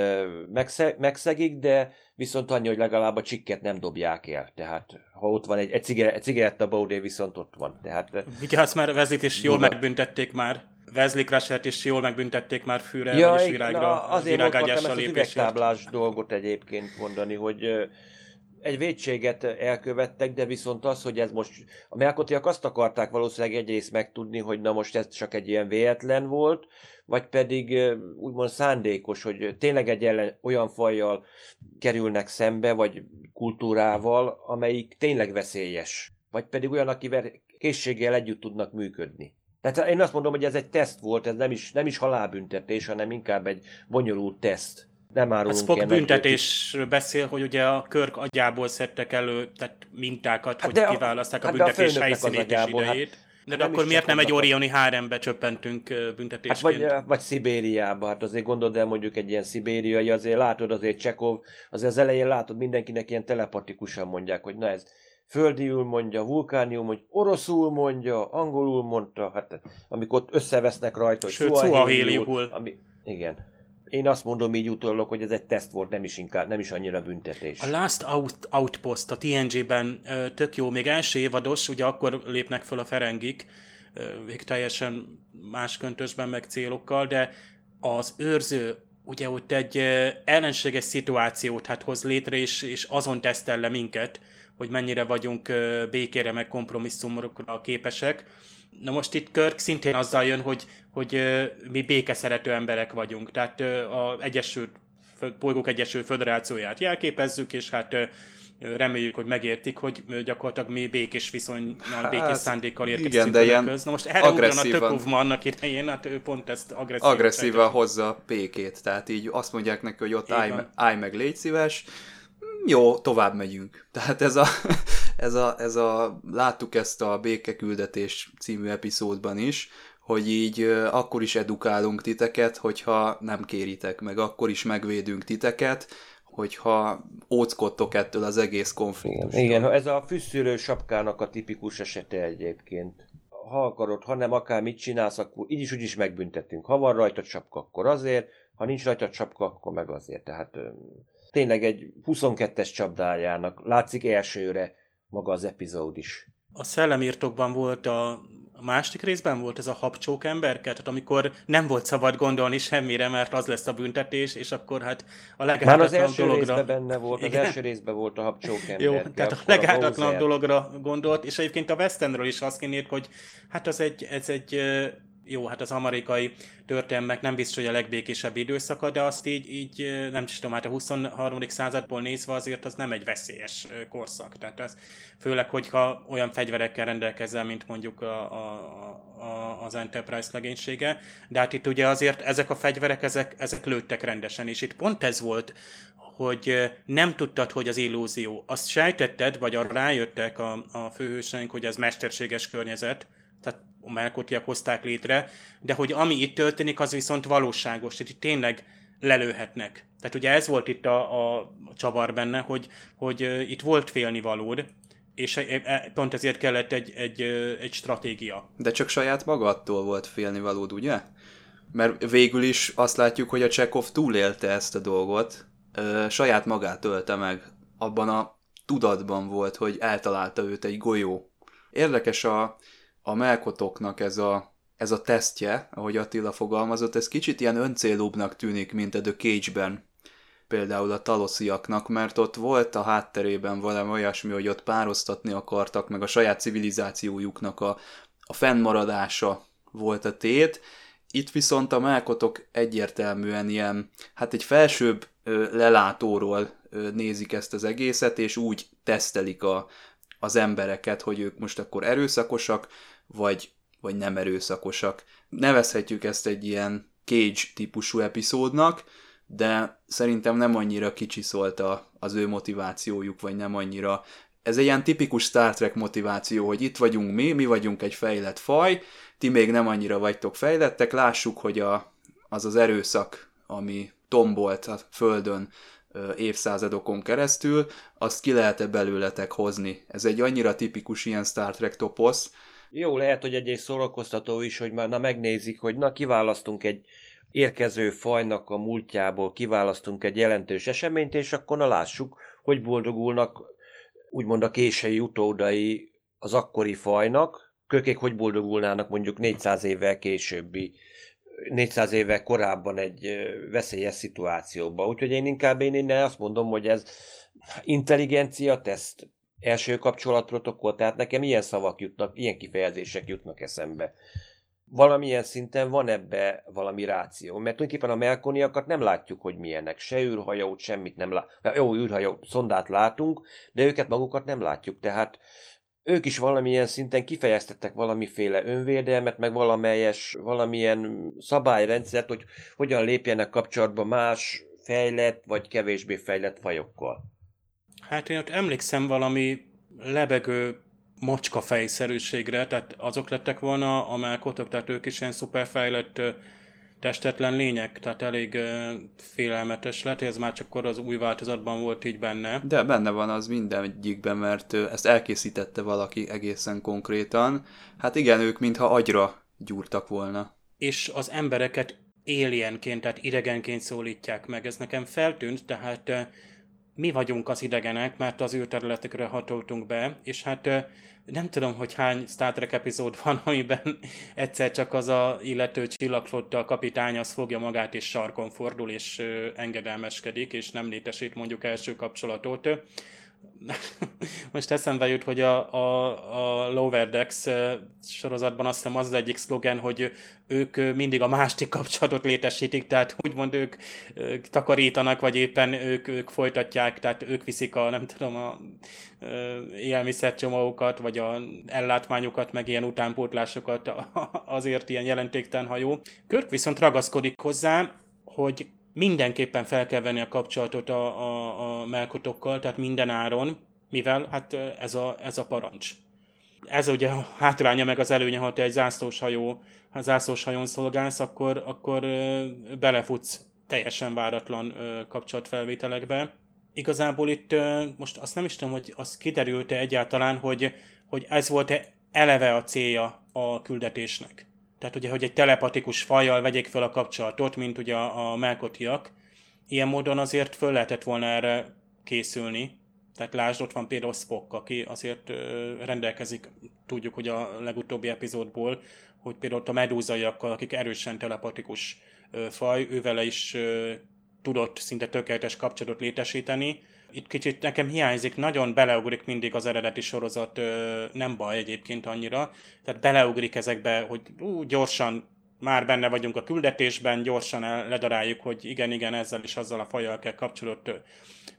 megsze, megszegik, de viszont annyi, hogy legalább a csikket nem dobják el. Tehát ha ott van egy, egy, cigare, egy cigarettabaudé, viszont ott van. Tehát Vigyázz már, Wesley-t is jól Buda. megbüntették már. Wesley Crusher-t is jól megbüntették már fűre, Ja, igen, virágra, na, azért virágágyással az üvegtáblás dolgot egyébként mondani, hogy egy védséget elkövettek, de viszont az, hogy ez most, a Melkotiak azt akarták valószínűleg egyrészt megtudni, hogy na most ez csak egy ilyen véletlen volt, vagy pedig úgymond szándékos, hogy tényleg egy ellen, olyan fajjal kerülnek szembe, vagy kultúrával, amelyik tényleg veszélyes. Vagy pedig olyan, akivel készséggel együtt tudnak működni. Tehát én azt mondom, hogy ez egy teszt volt, ez nem is, nem is halálbüntetés, hanem inkább egy bonyolult teszt. Nem A árulunk Spock ilyen nagy- büntetésről beszél, hogy ugye a Körk agyából szedtek elő tehát mintákat, Hát hogy de a- kiválaszták a hát de a büntetés az helyszínét és agyából, hát idejét. De, nem akkor miért nem egy a- Orioni hárembe csöppentünk ö, Hát büntetésként? vagy, vagy Szibériába, hát azért gondolod el mondjuk egy ilyen szibériai, azért látod azért Csekov, azért az elején látod mindenkinek ilyen telepatikusan mondják, hogy na ez földiül mondja, vulkánium, hogy oroszul mondja, angolul mondta, hát amikor ott összevesznek rajta, hogy Sőt, ami, igen. Én azt mondom így utólag, hogy ez egy teszt volt, nem is inkább, nem is annyira büntetés. A Last Out, Outpost a TNG-ben tök jó, még első évados, ugye akkor lépnek föl a ferengik, még teljesen más köntösben, meg célokkal, de az őrző ugye ott egy ellenséges szituációt hát hoz létre, és, és azon tesztel le minket, hogy mennyire vagyunk békére, meg kompromisszumokra képesek. Na most itt Kirk szintén azzal jön, hogy, hogy mi békeszerető emberek vagyunk, tehát ö, a Egyesült Bolygók Egyesült Föderációját jelképezzük, és hát reméljük, hogy megértik, hogy gyakorlatilag mi békés viszonynal, Hát, békés szándékkal igen, érkeztünk de ilyen. Na most erre agresszívan- Tökov ma annak idején, hát ő pont ezt agresszívan. agresszívan hozza a pékét, tehát így azt mondják neki, hogy ott állj, állj meg, légy szíves, jó, tovább megyünk. Tehát ez a, ez a, ez a, láttuk ezt a Békeküldetés című epizódban is, hogy így akkor is edukálunk titeket, hogyha nem kéritek meg, akkor is megvédünk titeket, hogyha óckodtok ettől az egész konfliktustól. Igen, igen, ez a fűszűrő sapkának a tipikus esete egyébként. Ha akarod, ha nem, akár mit csinálsz, akkor így is úgy is megbüntetünk. Ha van rajta sapka, akkor azért, ha nincs rajta sapka, akkor meg azért. Tehát tényleg egy 22-es csapdájának látszik elsőre maga az epizód is. A szellemírtokban volt a a másik részben volt ez a habcsók emberke, tehát amikor nem volt szabad gondolni semmire, mert az lesz a büntetés, és akkor hát a legállatatlanabb Már az első dologra... részben benne volt, Igen? az első részben volt a habcsók (laughs) emberke. Jó, tehát a legállatatlanabb dologra gondolt, és egyébként a West Endről is azt kéne, hogy hát az egy, ez egy jó, hát az amerikai történelmek nem biztos, hogy a legbékésebb időszaka, de azt így, így nem is tudom, hát a 23. századból nézve azért az nem egy veszélyes korszak. Tehát ez, főleg, hogyha olyan fegyverekkel rendelkezel, mint mondjuk a, a, a, az Enterprise legénysége, de hát itt ugye azért ezek a fegyverek, ezek, ezek lőttek rendesen, és itt pont ez volt, hogy nem tudtad, hogy az illúzió. Azt sejtetted, vagy arra rájöttek a, a főhőseink, hogy ez mesterséges környezet, tehát melkotiak hozták létre, de hogy ami itt történik, az viszont valóságos, tehát itt tényleg lelőhetnek. Tehát ugye ez volt itt a, a csavar benne, hogy, hogy itt volt félnivalód, és e, e, pont ezért kellett egy, egy, egy stratégia. De csak saját magadtól volt félnivalód, ugye? Mert végül is azt látjuk, hogy a Csekov túlélte ezt a dolgot, saját magát ölte meg. Abban a tudatban volt, hogy eltalálta őt egy golyó. Érdekes a, a melkotoknak ez a, ez a tesztje, ahogy Attila fogalmazott, ez kicsit ilyen öncélúbbnak tűnik, mint a The Cage-ben, például a talosziaknak, mert ott volt a hátterében valami olyasmi, hogy ott pároztatni akartak, meg a saját civilizációjuknak a, a fennmaradása volt a tét. Itt viszont a melkotok egyértelműen ilyen, hát egy felsőbb ö, lelátóról ö, nézik ezt az egészet, és úgy tesztelik a, az embereket, hogy ők most akkor erőszakosak, vagy, vagy nem erőszakosak. Nevezhetjük ezt egy ilyen Cage típusú epizódnak, de szerintem nem annyira kicsi szólt a, az ő motivációjuk, vagy nem annyira. Ez egy ilyen tipikus Star Trek motiváció, hogy itt vagyunk mi, mi vagyunk egy fejlett faj, ti még nem annyira vagytok fejlettek, lássuk, hogy a, az az erőszak, ami tombolt a Földön évszázadokon keresztül, azt ki lehet-e belőletek hozni. Ez egy annyira tipikus ilyen Star Trek toposz. Jó, lehet, hogy egy, egy szórakoztató is, hogy már na megnézik, hogy na kiválasztunk egy érkező fajnak a múltjából, kiválasztunk egy jelentős eseményt, és akkor na lássuk, hogy boldogulnak úgymond a késői utódai az akkori fajnak, kökék hogy boldogulnának mondjuk 400 évvel későbbi 400 éve korábban egy veszélyes szituációban. Úgyhogy én inkább én innen azt mondom, hogy ez intelligencia teszt, első kapcsolatprotokoll, tehát nekem ilyen szavak jutnak, ilyen kifejezések jutnak eszembe. Valamilyen szinten van ebbe valami ráció, mert tulajdonképpen a melkoniakat nem látjuk, hogy milyenek. Se űrhajót, semmit nem látunk. Jó, űrhajó, szondát látunk, de őket magukat nem látjuk. Tehát ők is valamilyen szinten kifejeztettek valamiféle önvédelmet, meg valamelyes, valamilyen szabályrendszert, hogy hogyan lépjenek kapcsolatba más fejlett vagy kevésbé fejlett fajokkal. Hát én ott emlékszem valami lebegő macska fejszerűségre, tehát azok lettek volna a melkotok, tehát ők is ilyen szuperfejlett testetlen lények, tehát elég uh, félelmetes lett, ez már csak az új változatban volt így benne. De benne van az mindegyikben, mert ezt elkészítette valaki egészen konkrétan. Hát igen, ők mintha agyra gyúrtak volna. És az embereket alienként, tehát idegenként szólítják meg. Ez nekem feltűnt, tehát mi vagyunk az idegenek, mert az űrterületekre hatoltunk be, és hát nem tudom, hogy hány Star Trek epizód van, (laughs) amiben egyszer csak az a illető csillagflotta kapitány az fogja magát és sarkon fordul és engedelmeskedik, és nem létesít mondjuk első kapcsolatot. (laughs) Most eszembe jut, hogy a, a, a Lower Decks sorozatban azt hiszem az az egyik szlogen, hogy ők mindig a másik kapcsolatot létesítik, tehát úgymond ők takarítanak, vagy éppen ők, ők folytatják, tehát ők viszik a, nem tudom, a élelmiszercsomagokat, vagy a ellátmányokat, meg ilyen utánpótlásokat, azért ilyen jelentéktelen hajó. Körk viszont ragaszkodik hozzá, hogy mindenképpen fel kell venni a kapcsolatot a, a, a melkotokkal, tehát minden áron, mivel hát ez a, ez a parancs. Ez ugye a hátránya meg az előnye, ha te egy zászlós hajó, ha zászlós hajón szolgálsz, akkor, akkor belefutsz teljesen váratlan kapcsolatfelvételekbe. Igazából itt most azt nem is tudom, hogy az kiderült-e egyáltalán, hogy, hogy ez volt-e eleve a célja a küldetésnek. Tehát ugye, hogy egy telepatikus fajjal vegyék fel a kapcsolatot, mint ugye a, a melkotiak. Ilyen módon azért föl lehetett volna erre készülni. Tehát lásd, ott van például Spock, aki azért ö, rendelkezik, tudjuk, hogy a legutóbbi epizódból, hogy például ott a medúzaiakkal, akik erősen telepatikus ö, faj, ővele is ö, tudott szinte tökéletes kapcsolatot létesíteni, itt kicsit nekem hiányzik, nagyon beleugrik mindig az eredeti sorozat, nem baj egyébként annyira, tehát beleugrik ezekbe, hogy ú, gyorsan már benne vagyunk a küldetésben, gyorsan ledaráljuk, hogy igen, igen, ezzel is azzal a fajjal kell kapcsolatot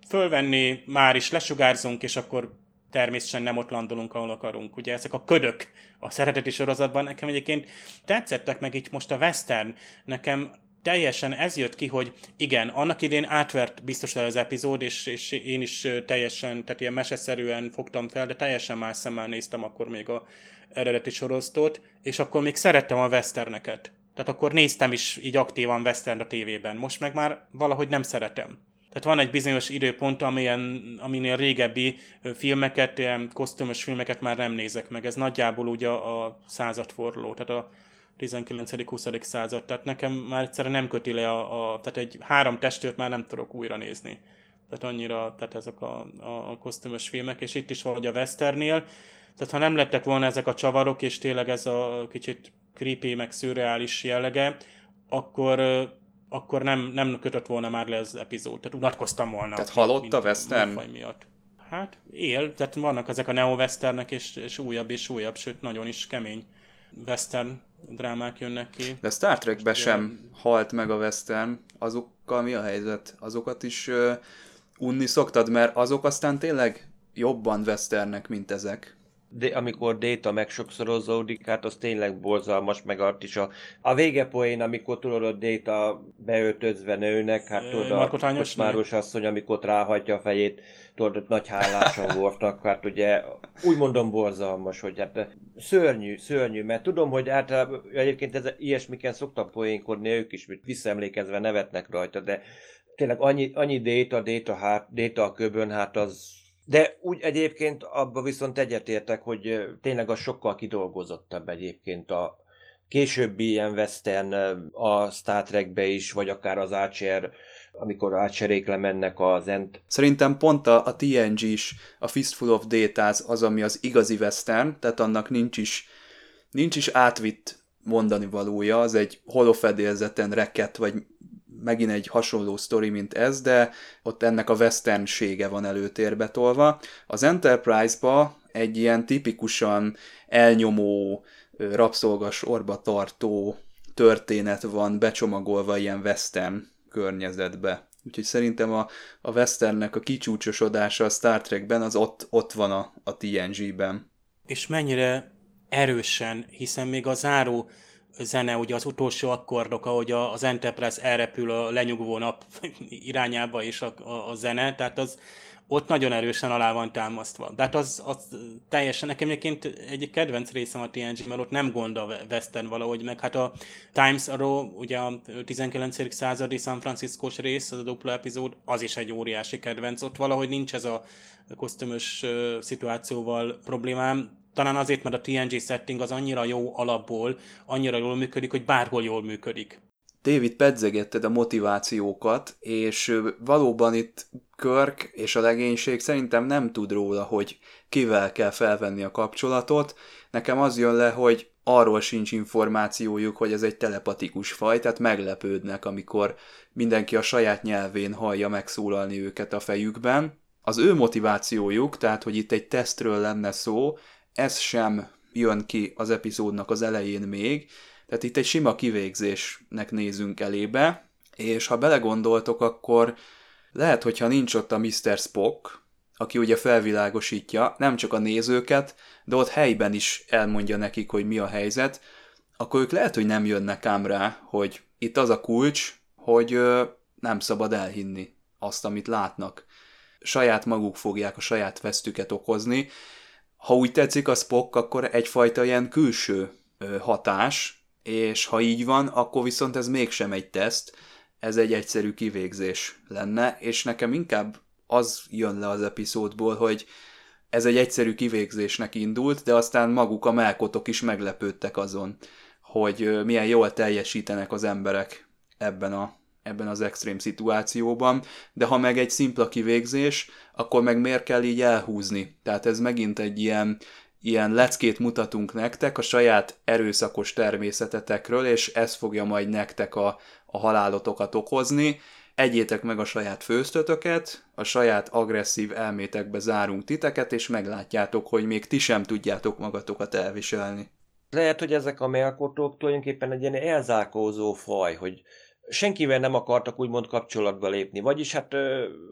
fölvenni, már is lesugárzunk, és akkor természetesen nem ott landolunk, ahol akarunk. Ugye ezek a ködök a szereteti sorozatban nekem egyébként tetszettek meg itt most a western. Nekem teljesen ez jött ki, hogy igen, annak idén átvert biztos el az epizód, és, és én is teljesen, tehát ilyen meseszerűen fogtam fel, de teljesen más szemmel néztem akkor még a eredeti sorozatot, és akkor még szerettem a westerneket. Tehát akkor néztem is így aktívan western a tévében. Most meg már valahogy nem szeretem. Tehát van egy bizonyos időpont, amilyen, aminél régebbi filmeket, ilyen kosztümös filmeket már nem nézek meg. Ez nagyjából ugye a századforduló. Tehát a 19.-20. század, tehát nekem már egyszerűen nem köti le a, a tehát egy három testőrt már nem tudok újra nézni. Tehát annyira, tehát ezek a, a, a kosztümös filmek, és itt is valahogy a Westernél, tehát ha nem lettek volna ezek a csavarok, és tényleg ez a kicsit creepy, meg szürreális jellege, akkor, akkor nem, nem kötött volna már le az epizód. Tehát unatkoztam volna. Tehát halott a western? Miatt. Hát él, tehát vannak ezek a neo-westernek, és, és újabb és újabb, sőt nagyon is kemény western drámák jönnek ki. De Star Trekben sem halt meg a western, azokkal mi a helyzet? Azokat is uh, unni szoktad, mert azok aztán tényleg jobban westernek, mint ezek de amikor Data megsokszorozódik, hát az tényleg borzalmas, meg art is a, a végepoén, amikor tudod, a Data beöltözve nőnek, hát tudod, a kocsmáros asszony, amikor ráhagyja a fejét, tudod, nagy hálásan voltak, (laughs) hát ugye úgy mondom borzalmas, hogy hát szörnyű, szörnyű, mert tudom, hogy hát egyébként ez, ilyesmiken szoktak poénkodni, ők is visszaemlékezve nevetnek rajta, de tényleg annyi, annyi Data, Data, hát, Data a köbön, hát az de úgy egyébként abban viszont egyetértek, hogy tényleg a sokkal kidolgozottabb egyébként a későbbi ilyen western a Star Trekbe is, vagy akár az Archer, amikor Archerék lemennek az Ent. Szerintem pont a, a TNG is, a Fistful of Data az, ami az igazi western, tehát annak nincs is, nincs is átvitt mondani valója, az egy holofedélzeten reket, vagy megint egy hasonló sztori, mint ez, de ott ennek a westernsége van előtérbe tolva. Az Enterprise-ba egy ilyen tipikusan elnyomó, rabszolgas orba tartó történet van becsomagolva ilyen western környezetbe. Úgyhogy szerintem a, a westernnek a kicsúcsosodása a Star Trekben az ott, ott van a, a TNG-ben. És mennyire erősen, hiszen még a záró zene, ugye az utolsó akkordok, ahogy az Enterprise elrepül a lenyugvó nap (laughs) irányába és a, a, a zene, tehát az ott nagyon erősen alá van támasztva. De hát az, az teljesen, nekem egyébként egy kedvenc részem a TNG, mert ott nem gond a western valahogy, meg hát a Times Arrow, ugye a 19. századi San Francisco-s rész, az a dupla epizód, az is egy óriási kedvenc. Ott valahogy nincs ez a kosztümös szituációval problémám, talán azért, mert a TNG setting az annyira jó alapból, annyira jól működik, hogy bárhol jól működik. David, pedzegetted a motivációkat, és valóban itt Körk és a legénység szerintem nem tud róla, hogy kivel kell felvenni a kapcsolatot. Nekem az jön le, hogy arról sincs információjuk, hogy ez egy telepatikus faj, tehát meglepődnek, amikor mindenki a saját nyelvén hallja megszólalni őket a fejükben. Az ő motivációjuk, tehát hogy itt egy tesztről lenne szó, ez sem jön ki az epizódnak az elején még, tehát itt egy sima kivégzésnek nézünk elébe, és ha belegondoltok, akkor lehet, hogyha nincs ott a Mr. Spock, aki ugye felvilágosítja nem csak a nézőket, de ott helyben is elmondja nekik, hogy mi a helyzet, akkor ők lehet, hogy nem jönnek ám rá, hogy itt az a kulcs, hogy ö, nem szabad elhinni azt, amit látnak. saját maguk fogják a saját vesztüket okozni. Ha úgy tetszik a Spock, akkor egyfajta ilyen külső hatás, és ha így van, akkor viszont ez mégsem egy teszt, ez egy egyszerű kivégzés lenne, és nekem inkább az jön le az epizódból, hogy ez egy egyszerű kivégzésnek indult, de aztán maguk a melkotok is meglepődtek azon, hogy milyen jól teljesítenek az emberek ebben, a, ebben az extrém szituációban, de ha meg egy szimpla kivégzés, akkor meg miért kell így elhúzni? Tehát ez megint egy ilyen, ilyen leckét mutatunk nektek a saját erőszakos természetetekről, és ez fogja majd nektek a, a halálotokat okozni. Egyétek meg a saját főztötöket, a saját agresszív elmétekbe zárunk titeket, és meglátjátok, hogy még ti sem tudjátok magatokat elviselni. Lehet, hogy ezek a melkotók tulajdonképpen egy ilyen elzárkózó faj, hogy senkivel nem akartak úgymond kapcsolatba lépni. Vagyis hát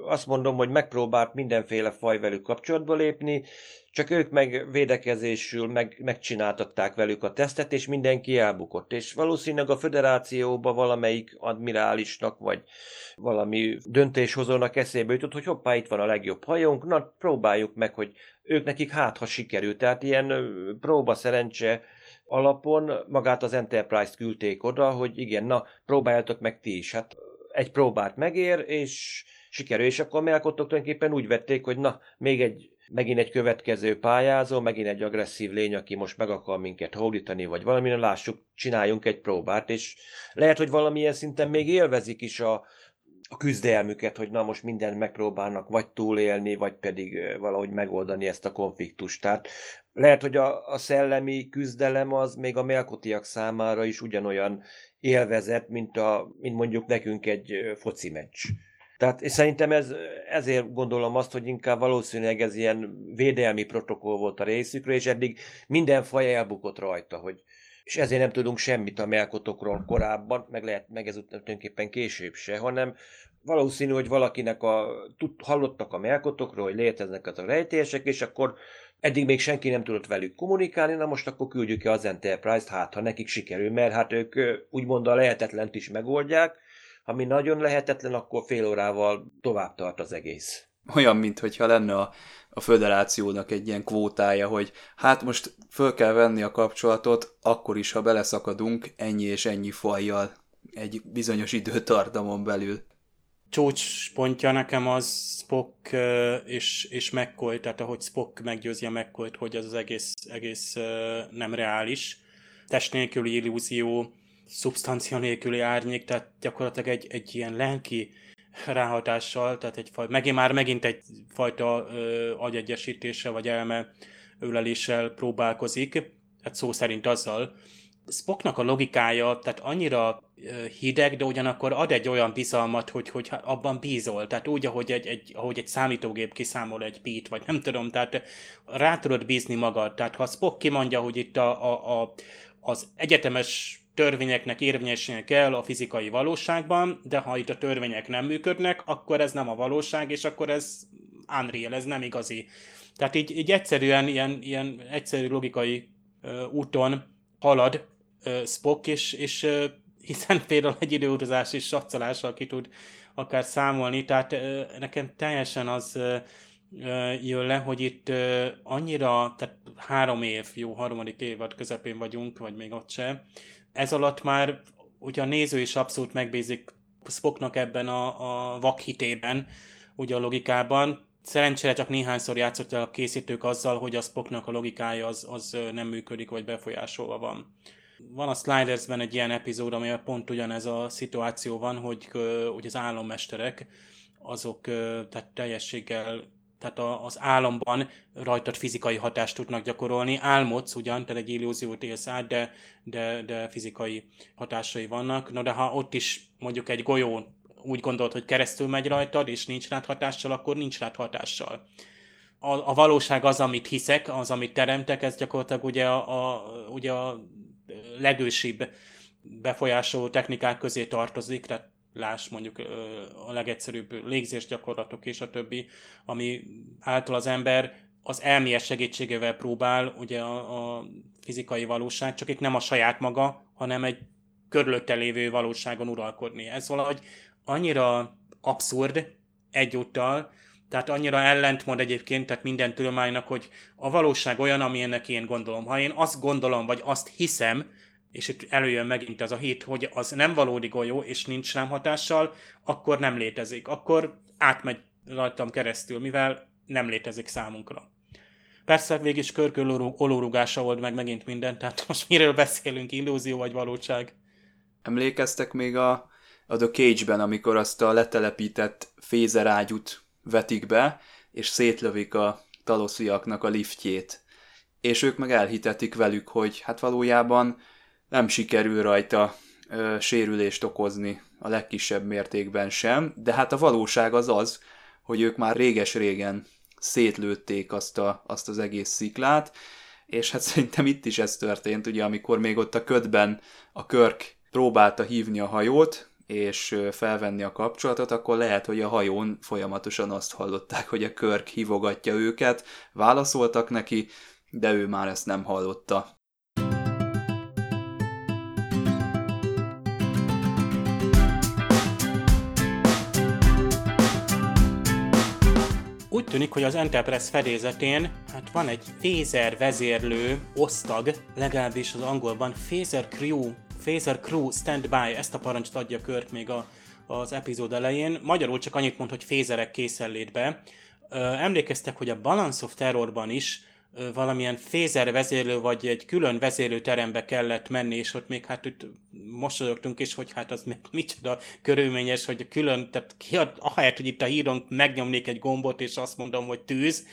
azt mondom, hogy megpróbált mindenféle faj velük kapcsolatba lépni, csak ők meg védekezésül meg, megcsináltatták velük a tesztet, és mindenki elbukott. És valószínűleg a föderációba valamelyik admirálisnak, vagy valami döntéshozónak eszébe jutott, hogy hoppá, itt van a legjobb hajónk, na próbáljuk meg, hogy ők nekik hát, ha sikerül. Tehát ilyen próba szerencse alapon magát az Enterprise-t küldték oda, hogy igen, na, próbáljátok meg ti is. Hát egy próbát megér, és sikerül, és akkor melkottok tulajdonképpen úgy vették, hogy na, még egy, megint egy következő pályázó, megint egy agresszív lény, aki most meg akar minket hódítani, vagy valami, lássuk, csináljunk egy próbát, és lehet, hogy valamilyen szinten még élvezik is a, a küzdelmüket, hogy na most mindent megpróbálnak vagy túlélni, vagy pedig valahogy megoldani ezt a konfliktust. Tehát lehet, hogy a, a szellemi küzdelem az még a melkotiak számára is ugyanolyan élvezet, mint, a, mint mondjuk nekünk egy foci meccs. Tehát és szerintem ez, ezért gondolom azt, hogy inkább valószínűleg ez ilyen védelmi protokoll volt a részükről, és eddig minden faj elbukott rajta, hogy, és ezért nem tudunk semmit a melkotokról korábban, meg lehet meg ez tulajdonképpen később se, hanem valószínű, hogy valakinek a, tud, hallottak a melkotokról, hogy léteznek az a rejtélyesek, és akkor eddig még senki nem tudott velük kommunikálni, na most akkor küldjük ki az Enterprise-t, hát ha nekik sikerül, mert hát ők úgymond a lehetetlent is megoldják, ha mi nagyon lehetetlen, akkor fél órával tovább tart az egész. Olyan, mintha lenne a a föderációnak egy ilyen kvótája, hogy hát most föl kell venni a kapcsolatot, akkor is, ha beleszakadunk ennyi és ennyi fajjal egy bizonyos időtartamon belül. Csúcspontja nekem az Spock és, és McCoy, tehát ahogy Spock meggyőzi a mccoy hogy az az egész, egész nem reális. Test nélküli illúzió, szubstancia nélküli árnyék, tehát gyakorlatilag egy, egy ilyen lelki ráhatással, tehát egy megint már megint egy fajta ö, agyegyesítéssel vagy elme öleléssel próbálkozik, hát szó szerint azzal. Spocknak a logikája, tehát annyira hideg, de ugyanakkor ad egy olyan bizalmat, hogy, hogy abban bízol. Tehát úgy, ahogy egy, egy, ahogy egy számítógép kiszámol egy bit, vagy nem tudom, tehát rá tudod bízni magad. Tehát ha Spock kimondja, hogy itt a, a, a, az egyetemes törvényeknek érvényesülnie kell a fizikai valóságban, de ha itt a törvények nem működnek, akkor ez nem a valóság, és akkor ez unreal, ez nem igazi. Tehát így, így egyszerűen ilyen, ilyen egyszerű logikai ö, úton halad ö, Spock, és, és ö, hiszen például egy időutazás és satszalással ki tud akár számolni, tehát ö, nekem teljesen az ö, jön le, hogy itt ö, annyira, tehát három év, jó harmadik évad közepén vagyunk, vagy még ott se, ez alatt már ugye a néző is abszolút megbízik Spocknak ebben a, a vakhitében, ugye a logikában. Szerencsére csak néhányszor játszott el a készítők azzal, hogy a Spocknak a logikája az, az nem működik, vagy befolyásolva van. Van a Slidersben egy ilyen epizód, amely pont ugyanez a szituáció van, hogy, hogy az álommesterek azok tehát teljességgel tehát az álomban rajtad fizikai hatást tudnak gyakorolni. Álmodsz ugyan, tehát egy illúziót élsz át, de, de, de fizikai hatásai vannak. No de ha ott is mondjuk egy golyó úgy gondolod, hogy keresztül megy rajtad, és nincs rád hatással, akkor nincs rád hatással. A, a valóság az, amit hiszek, az, amit teremtek, ez gyakorlatilag ugye a, a, ugye a legősibb befolyásoló technikák közé tartozik, tehát láss mondjuk a legegyszerűbb légzésgyakorlatok és a többi, ami által az ember az elmélyes segítségével próbál ugye a, a fizikai valóság, csak itt nem a saját maga, hanem egy körülötte lévő valóságon uralkodni. Ez valahogy annyira abszurd egyúttal, tehát annyira ellentmond egyébként, tehát minden tudománynak, hogy a valóság olyan, amilyennek én gondolom. Ha én azt gondolom, vagy azt hiszem, és itt előjön megint az a hit, hogy az nem valódi golyó, és nincs rám hatással, akkor nem létezik. Akkor átmegy rajtam keresztül, mivel nem létezik számunkra. Persze végig is körkörű olórugása old meg megint minden, tehát most miről beszélünk, illúzió vagy valóság? Emlékeztek még a, a The Cage-ben, amikor azt a letelepített fézerágyút vetik be, és szétlövik a talosziaknak a liftjét. És ők meg elhitetik velük, hogy hát valójában nem sikerül rajta ö, sérülést okozni a legkisebb mértékben sem, de hát a valóság az az, hogy ők már réges-régen szétlőtték azt, a, azt az egész sziklát, és hát (laughs) szerintem itt is ez történt, ugye, amikor még ott a ködben a Körk próbálta hívni a hajót, és felvenni a kapcsolatot, akkor lehet, hogy a hajón folyamatosan azt hallották, hogy a Körk hívogatja őket, válaszoltak neki, de ő már ezt nem hallotta. Tűnik, hogy az Enterprise fedélzetén hát van egy Phaser vezérlő osztag, legalábbis az angolban Phaser Crew, Phaser Crew Standby, ezt a parancsot adja Kört még a, az epizód elején. Magyarul csak annyit mond, hogy fézerek készenlétbe. Emlékeztek, hogy a Balance of Terrorban is valamilyen fézer vezérlő, vagy egy külön vezérlőterembe kellett menni, és ott még hát itt mosolyogtunk is, hogy hát az még micsoda körülményes, hogy külön, tehát ki, ahelyett, hogy itt a híron megnyomnék egy gombot, és azt mondom, hogy tűz,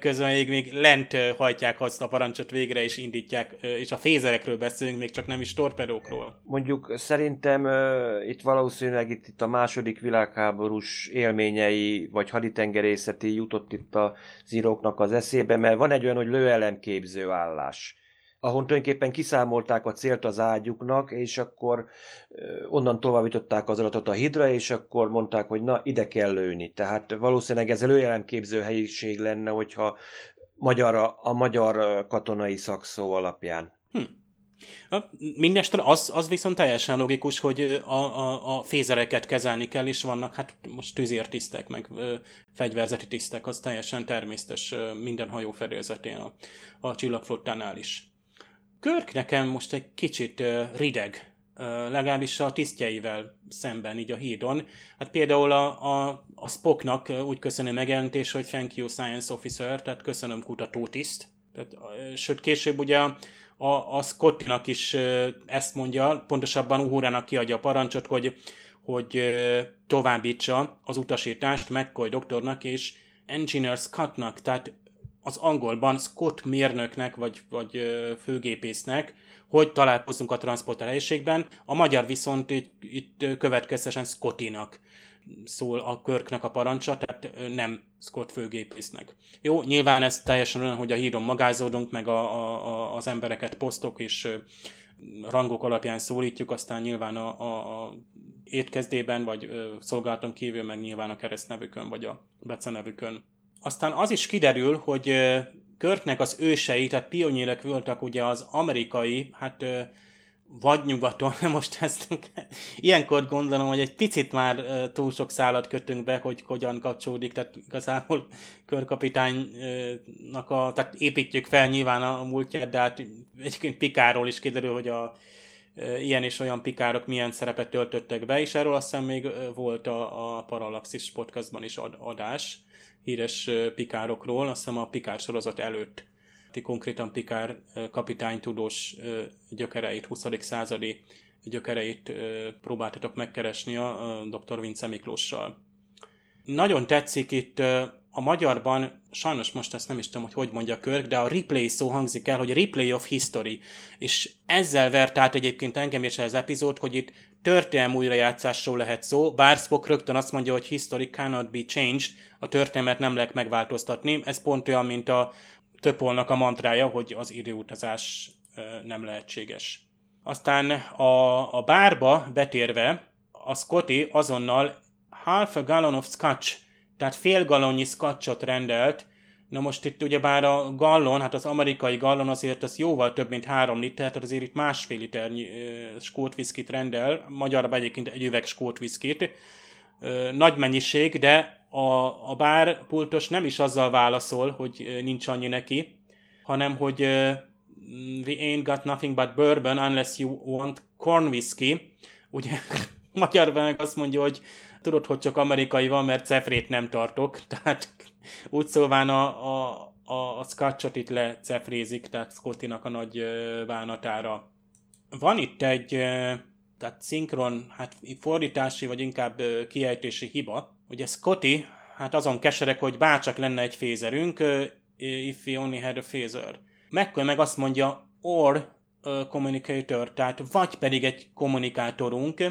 közben még, még lent hajtják azt a parancsot végre, és indítják, és a fézerekről beszélünk, még csak nem is torpedókról. Mondjuk szerintem itt valószínűleg itt, itt a második világháborús élményei, vagy haditengerészeti jutott itt a zíróknak az eszébe, mert van egy olyan, hogy lőelemképző állás ahol tulajdonképpen kiszámolták a célt az ágyuknak, és akkor onnan továbbították az adatot a hidra, és akkor mondták, hogy na, ide kell lőni. Tehát valószínűleg ez előjelemképző helyiség lenne, hogyha magyar, a magyar katonai szakszó alapján. Hm. Mindestre az, az viszont teljesen logikus, hogy a, a, a fézereket kezelni kell, és vannak hát most tűzértisztek, meg ö, fegyverzeti tisztek, az teljesen természetes minden hajó a, a csillagflottánál is. Körk nekem most egy kicsit rideg, legalábbis a tisztjeivel szemben, így a hídon. Hát például a, a, a Spocknak úgy köszönöm megjelentés, hogy thank you science officer, tehát köszönöm kutatótiszt. Tehát, uh, sőt, később ugye a, a Scottinak is ezt mondja, pontosabban Uhurának kiadja a parancsot, hogy, hogy továbbítsa az utasítást McCoy doktornak és Engineer Scottnak, tehát az angolban Scott mérnöknek vagy, vagy főgépésznek, hogy találkozunk a transporter helyiségben, a magyar viszont itt, itt következtesen Scottinak szól a körknek a parancsa, tehát nem Scott főgépésznek. Jó, nyilván ez teljesen olyan, hogy a híron magázódunk, meg a, a, az embereket posztok és rangok alapján szólítjuk, aztán nyilván a, a, a étkezdében, vagy szolgálaton kívül, meg nyilván a keresztnevükön, vagy a becenevükön aztán az is kiderül, hogy Körknek az ősei, tehát pionérek voltak ugye az amerikai, hát vagy nyugaton, (laughs) most ezt ilyenkor gondolom, hogy egy picit már túl sok szállat kötünk be, hogy hogyan kapcsolódik, tehát igazából körkapitánynak a, tehát építjük fel nyilván a múltját, de hát egyébként Pikáról is kiderül, hogy a ilyen és olyan pikárok milyen szerepet töltöttek be, és erről azt hiszem még volt a, a Parallaxis podcastban is adás híres pikárokról, azt hiszem a Pikár sorozat előtt konkrétan Pikár kapitány tudós gyökereit, 20. századi gyökereit próbáltatok megkeresni a dr. Vince Miklóssal. Nagyon tetszik itt a magyarban, sajnos most ezt nem is tudom, hogy hogy mondja Körk, de a replay szó hangzik el, hogy replay of history. És ezzel vert át egyébként engem is az epizód, hogy itt történelmi újrajátszásról lehet szó, bár Spock rögtön azt mondja, hogy history cannot be changed, a történelmet nem lehet megváltoztatni. Ez pont olyan, mint a Töpolnak a mantrája, hogy az időutazás nem lehetséges. Aztán a, a bárba betérve, a Scotty azonnal half a gallon of scotch, tehát fél gallonnyi scotchot rendelt, Na most itt ugyebár a gallon, hát az amerikai gallon azért az jóval több, mint három liter, tehát azért itt másfél liternyi skót rendel, magyarban egyébként egy üveg skót Nagy mennyiség, de a, a bárpultos nem is azzal válaszol, hogy nincs annyi neki, hanem hogy we ain't got nothing but bourbon unless you want corn whiskey. Ugye (laughs) magyarban azt mondja, hogy tudod, hogy csak amerikai van, mert cefrét nem tartok. (laughs) Tehát úgy szóván a, a, a, scotchot itt lecefrézik, tehát Scottinak a nagy vánatára. Van itt egy tehát szinkron, hát fordítási, vagy inkább kiejtési hiba. Ugye Scotty, hát azon keserek, hogy bárcsak lenne egy fézerünk, if we only had a phaser. McCoy meg azt mondja, or communicator, tehát vagy pedig egy kommunikátorunk,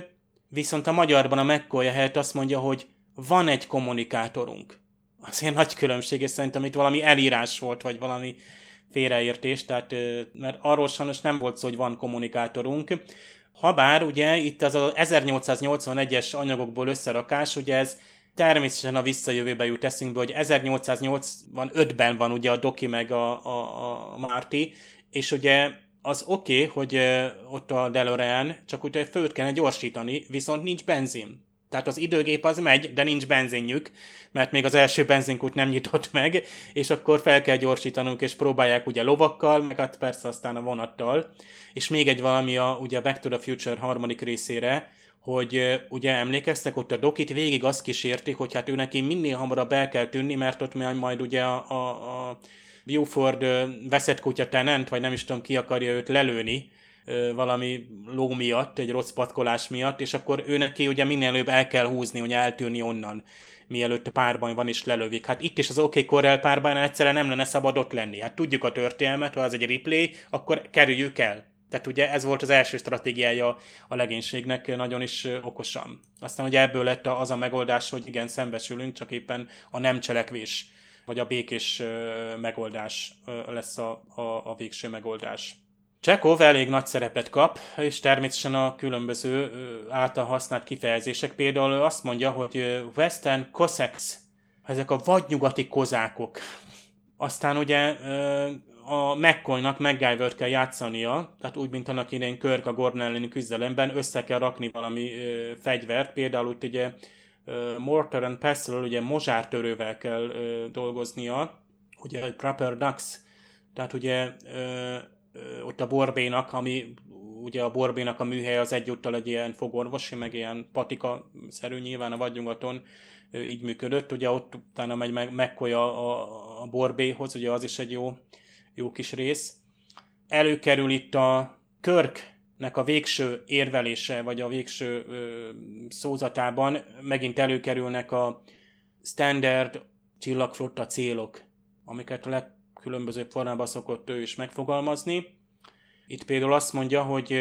viszont a magyarban a McCoy helyett azt mondja, hogy van egy kommunikátorunk. Azért nagy különbség, és szerintem itt valami elírás volt, vagy valami félreértés, tehát, mert arról sajnos nem volt szó, hogy van kommunikátorunk. Habár ugye itt az a 1881-es anyagokból összerakás, ugye ez természetesen a visszajövőbe jut eszünkbe, hogy 1885-ben van ugye a Doki meg a, a, a Marty, és ugye az oké, okay, hogy ott a DeLorean, csak ugye főt kellene gyorsítani, viszont nincs benzin. Tehát az időgép az megy, de nincs benzinjük, mert még az első benzinkút nem nyitott (laughs) meg, és akkor fel kell gyorsítanunk, és próbálják ugye lovakkal, meg hát persze aztán a vonattal. És még egy valami a ugye Back to the Future harmadik részére, hogy ugye emlékeztek, ott a Dokit végig azt kísérti, hogy hát ő neki minél hamarabb el kell tűnni, mert ott majd ugye a, a, a Buford veszett kutya tenent, vagy nem is tudom ki akarja őt lelőni, valami ló miatt, egy rossz patkolás miatt, és akkor ő neki ugye minél előbb el kell húzni, hogy eltűnni onnan, mielőtt a párban van és lelövik. Hát itt is az OK Corral párban egyszerűen nem lenne szabad ott lenni. Hát tudjuk a történelmet, ha az egy replay, akkor kerüljük el. Tehát ugye ez volt az első stratégiája a legénységnek nagyon is okosan. Aztán ugye ebből lett az a megoldás, hogy igen, szembesülünk, csak éppen a nem cselekvés, vagy a békés megoldás lesz a, a, a végső megoldás. Csekov elég nagy szerepet kap, és természetesen a különböző által használt kifejezések. Például azt mondja, hogy Western Cossacks, ezek a vadnyugati kozákok. Aztán ugye a McCoynak MacGyver kell játszania, tehát úgy, mint annak idején Körk a Gordon elleni küzdelemben, össze kell rakni valami fegyvert, például ugye Mortar and Pestle, ugye mozsártörővel kell ö, dolgoznia, ugye Proper Ducks, tehát ugye ö, ö, ott a Borbénak, ami ugye a Borbénak a műhely az egyúttal egy ilyen fogorvosi, meg ilyen patika-szerű nyilván a vadnyugaton így működött, ugye ott utána megy meg McCoy a, a, Borbéhoz, ugye az is egy jó jó kis rész. Előkerül itt a Körknek a végső érvelése, vagy a végső ö, szózatában megint előkerülnek a standard csillagflotta célok, amiket a legkülönbözőbb formában szokott ő is megfogalmazni. Itt például azt mondja, hogy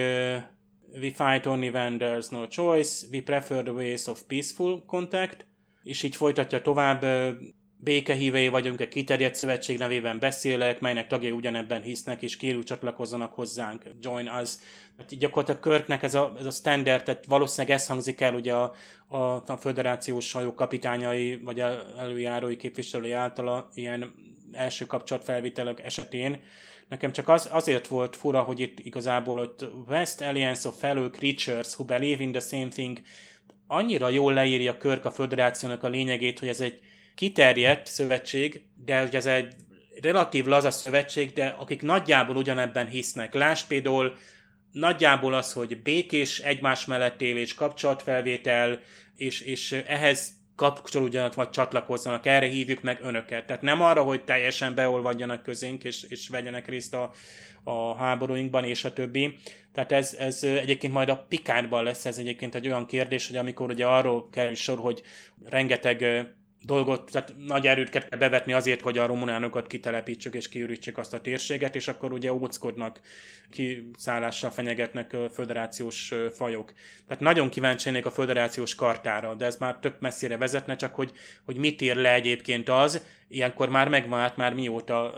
we fight only when there's no choice, we prefer the ways of peaceful contact, és így folytatja tovább, békehívei vagyunk, egy kiterjedt szövetség nevében beszélek, melynek tagjai ugyanebben hisznek, és kérjük csatlakozzanak hozzánk, join us. Hát gyakorlatilag Körknek ez a, ez a standard, tehát valószínűleg ez hangzik el ugye a, a, a föderációs hajó kapitányai, vagy előjárói képviselői által ilyen első kapcsolatfelvételek esetén. Nekem csak az, azért volt fura, hogy itt igazából ott West Alliance of Fellow Creatures who believe in the same thing annyira jól leírja Körk a föderációnak a lényegét, hogy ez egy kiterjedt szövetség, de ugye ez egy relatív laza szövetség, de akik nagyjából ugyanebben hisznek. Lásd például nagyjából az, hogy békés egymás mellett élés, kapcsolatfelvétel, és, és ehhez kapcsolódjanak vagy csatlakozzanak, erre hívjuk meg önöket. Tehát nem arra, hogy teljesen beolvadjanak közénk, és, és vegyenek részt a, a háborúinkban, és a többi. Tehát ez, ez egyébként majd a Pikárban lesz ez egyébként egy olyan kérdés, hogy amikor ugye arról kerül sor, hogy rengeteg dolgot, tehát nagy erőt kell bevetni azért, hogy a romunánokat kitelepítsük és kiürítsük azt a térséget, és akkor ugye óckodnak, kiszállással fenyegetnek föderációs fajok. Tehát nagyon kíváncsi a föderációs kartára, de ez már több messzire vezetne, csak hogy, hogy mit ír le egyébként az, ilyenkor már megvan át már mióta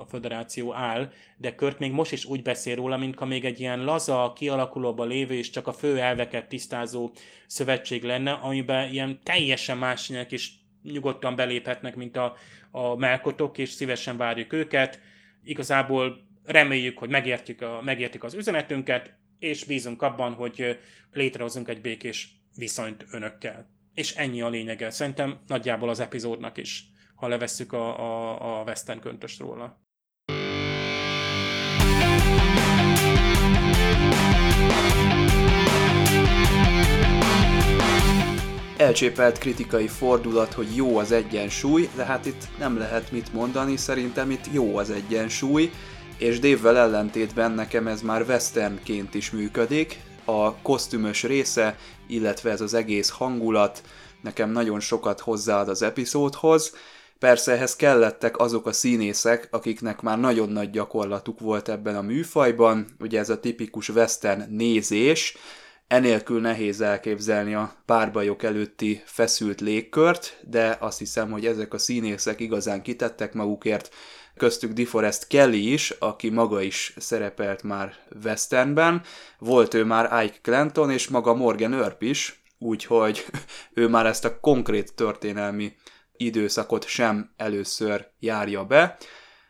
a föderáció áll, de Kört még most is úgy beszél róla, mint ha még egy ilyen laza, kialakulóban lévő és csak a fő elveket tisztázó szövetség lenne, amiben ilyen teljesen más is nyugodtan beléphetnek, mint a, a melkotok, és szívesen várjuk őket. Igazából reméljük, hogy megértjük, a, megértik az üzenetünket, és bízunk abban, hogy létrehozunk egy békés viszonyt önökkel. és ennyi a lényege. Szerintem nagyjából az epizódnak is, ha levesszük a, a, a western köntöst róla. Elcsépelt kritikai fordulat, hogy jó az egyensúly, de hát itt nem lehet mit mondani, szerintem itt jó az egyensúly, és Dave-vel ellentétben nekem ez már westernként is működik, a kosztümös része, illetve ez az egész hangulat nekem nagyon sokat hozzáad az epizódhoz, Persze ehhez kellettek azok a színészek, akiknek már nagyon nagy gyakorlatuk volt ebben a műfajban, ugye ez a tipikus western nézés, Enélkül nehéz elképzelni a párbajok előtti feszült légkört, de azt hiszem, hogy ezek a színészek igazán kitettek magukért, köztük DeForest Kelly is, aki maga is szerepelt már westernben, volt ő már Ike Clanton és maga Morgan Earp is, úgyhogy (laughs) ő már ezt a konkrét történelmi időszakot sem először járja be.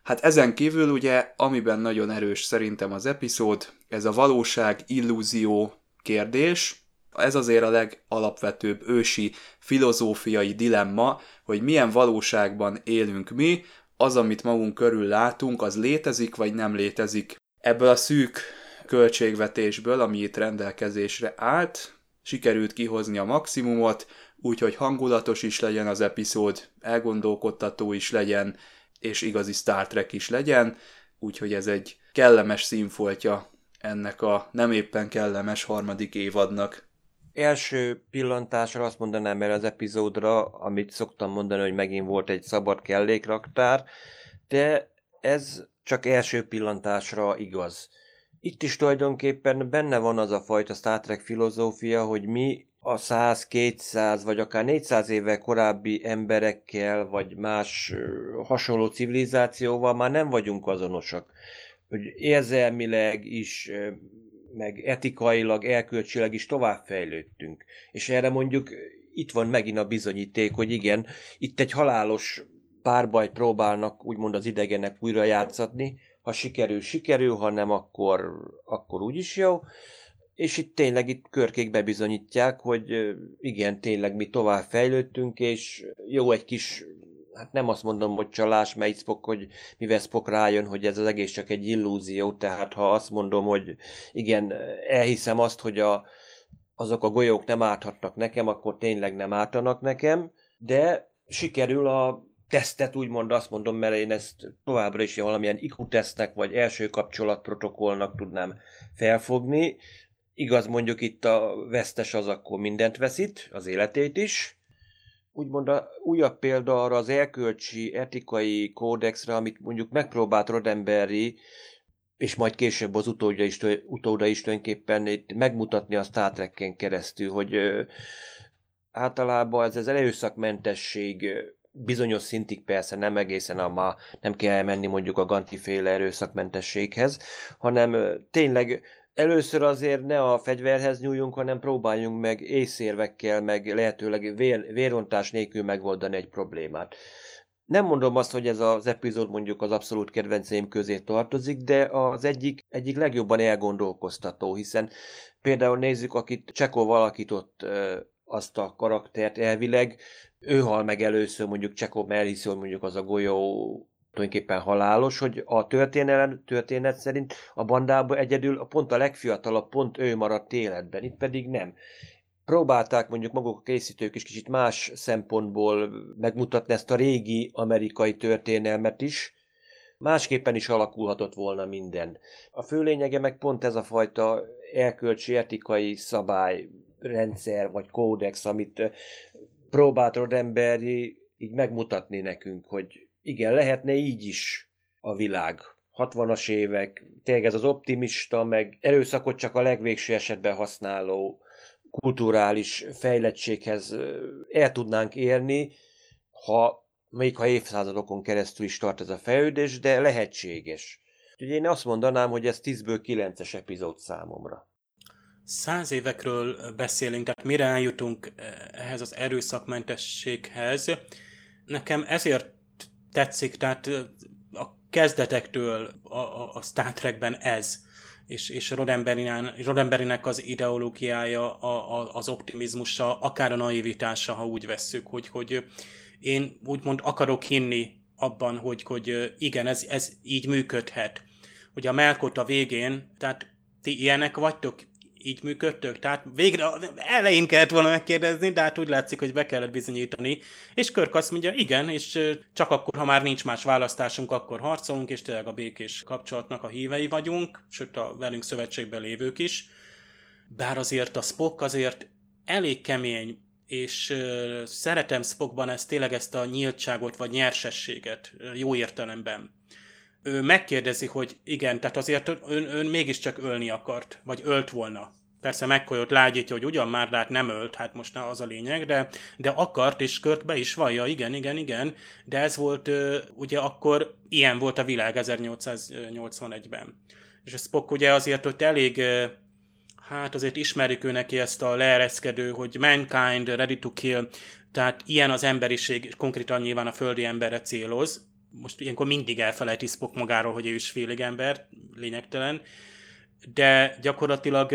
Hát ezen kívül ugye, amiben nagyon erős szerintem az epizód, ez a valóság, illúzió, kérdés. Ez azért a legalapvetőbb ősi filozófiai dilemma, hogy milyen valóságban élünk mi, az, amit magunk körül látunk, az létezik vagy nem létezik. Ebből a szűk költségvetésből, ami itt rendelkezésre állt, sikerült kihozni a maximumot, úgyhogy hangulatos is legyen az epizód, elgondolkodtató is legyen, és igazi Star Trek is legyen, úgyhogy ez egy kellemes színfoltja ennek a nem éppen kellemes harmadik évadnak. Első pillantásra azt mondanám el az epizódra, amit szoktam mondani, hogy megint volt egy szabad kellékraktár, de ez csak első pillantásra igaz. Itt is tulajdonképpen benne van az a fajta Star Trek filozófia, hogy mi a 100, 200 vagy akár 400 éve korábbi emberekkel, vagy más hasonló civilizációval már nem vagyunk azonosak hogy érzelmileg is, meg etikailag, elkölcsileg is továbbfejlődtünk. És erre mondjuk itt van megint a bizonyíték, hogy igen, itt egy halálos párbajt próbálnak úgymond az idegenek újra játszatni, ha sikerül, sikerül, ha nem, akkor, akkor úgyis jó. És itt tényleg itt körkék bebizonyítják, hogy igen, tényleg mi tovább fejlődtünk, és jó egy kis hát nem azt mondom, hogy csalás, mert Spock, hogy mivel Spock rájön, hogy ez az egész csak egy illúzió, tehát ha azt mondom, hogy igen, elhiszem azt, hogy a, azok a golyók nem áthatnak nekem, akkor tényleg nem ártanak nekem, de sikerül a tesztet úgymond azt mondom, mert én ezt továbbra is valamilyen IQ tesztnek, vagy első kapcsolat protokollnak tudnám felfogni. Igaz, mondjuk itt a vesztes az akkor mindent veszít, az életét is, úgymond a újabb példa arra az elkölcsi etikai kódexre, amit mondjuk megpróbált Roddenberry, és majd később az utódja is, utóda is tulajdonképpen megmutatni a Star Trek-en keresztül, hogy ö, általában ez az erőszakmentesség bizonyos szintig persze nem egészen a ma, nem kell elmenni mondjuk a Ganti féle erőszakmentességhez, hanem tényleg először azért ne a fegyverhez nyúljunk, hanem próbáljunk meg észérvekkel, meg lehetőleg vér, vérontás nélkül megoldani egy problémát. Nem mondom azt, hogy ez az epizód mondjuk az abszolút kedvenceim közé tartozik, de az egyik, egyik legjobban elgondolkoztató, hiszen például nézzük, akit Csekov alakított azt a karaktert elvileg, ő hal meg először mondjuk Csekov elhiszi, hogy mondjuk az a golyó tulajdonképpen halálos, hogy a történelem, történet szerint a bandában egyedül pont a legfiatalabb, pont ő maradt életben, itt pedig nem. Próbálták mondjuk maguk a készítők is kicsit más szempontból megmutatni ezt a régi amerikai történelmet is, másképpen is alakulhatott volna minden. A fő lényege meg pont ez a fajta elkölcsi etikai szabály, rendszer vagy kódex, amit próbált Roddenberry így megmutatni nekünk, hogy igen, lehetne így is a világ. 60-as évek, tényleg ez az optimista, meg erőszakot csak a legvégső esetben használó kulturális fejlettséghez el tudnánk érni, ha még ha évszázadokon keresztül is tart ez a fejlődés, de lehetséges. Úgyhogy én azt mondanám, hogy ez 10-ből 9-es epizód számomra. Száz évekről beszélünk, tehát mire eljutunk ehhez az erőszakmentességhez. Nekem ezért tetszik, tehát a kezdetektől a, a, a Star Trekben ez. és, és Rodemberinek az ideológiája, a, a, az optimizmusa, akár a naivitása, ha úgy vesszük, hogy, hogy én úgymond akarok hinni abban, hogy, hogy igen, ez, ez így működhet. Hogy a Melkot a végén, tehát ti ilyenek vagytok, így működtök? Tehát végre elején kellett volna megkérdezni, de hát úgy látszik, hogy be kellett bizonyítani. És Körk azt mondja, igen, és csak akkor, ha már nincs más választásunk, akkor harcolunk, és tényleg a békés kapcsolatnak a hívei vagyunk, sőt a velünk szövetségben lévők is. Bár azért a Spock azért elég kemény, és szeretem Spockban ezt tényleg ezt a nyíltságot, vagy nyersességet, jó értelemben ő megkérdezi, hogy igen, tehát azért ön, ön mégiscsak ölni akart, vagy ölt volna. Persze megkolyott lágyítja, hogy ugyan már, hát nem ölt, hát most az a lényeg, de, de akart, és Kört be is vallja, igen, igen, igen, de ez volt, ugye akkor ilyen volt a világ 1881-ben. És a Spock ugye azért ott elég, hát azért ismerik ő neki ezt a leereszkedő, hogy mankind, ready to kill, tehát ilyen az emberiség, konkrétan nyilván a földi emberre céloz, most ilyenkor mindig elfelejti Spock magáról, hogy ő is félig ember, lényegtelen, de gyakorlatilag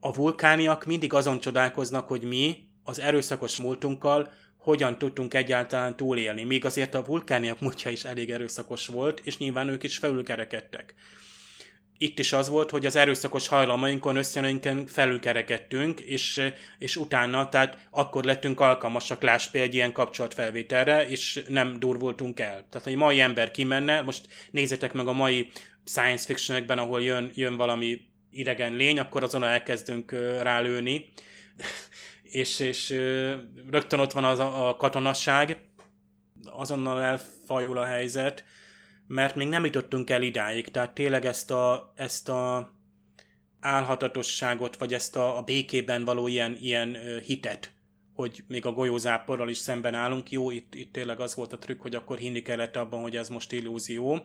a vulkániak mindig azon csodálkoznak, hogy mi az erőszakos múltunkkal hogyan tudtunk egyáltalán túlélni. Még azért a vulkániak múltja is elég erőszakos volt, és nyilván ők is felülkerekedtek itt is az volt, hogy az erőszakos hajlamainkon, összenőinken felülkerekedtünk, és, és utána, tehát akkor lettünk alkalmasak, láss egy ilyen kapcsolatfelvételre, és nem durvultunk el. Tehát, egy mai ember kimenne, most nézzétek meg a mai science fictionekben, ahol jön, jön valami idegen lény, akkor azon elkezdünk rálőni, (laughs) és, és rögtön ott van az a, a katonasság, azonnal elfajul a helyzet, mert még nem jutottunk el idáig, tehát tényleg ezt a, ezt a álhatatosságot, vagy ezt a, a békében való ilyen, ilyen hitet, hogy még a golyózáporral is szemben állunk. Jó, itt, itt tényleg az volt a trükk, hogy akkor hinni kellett abban, hogy ez most illúzió.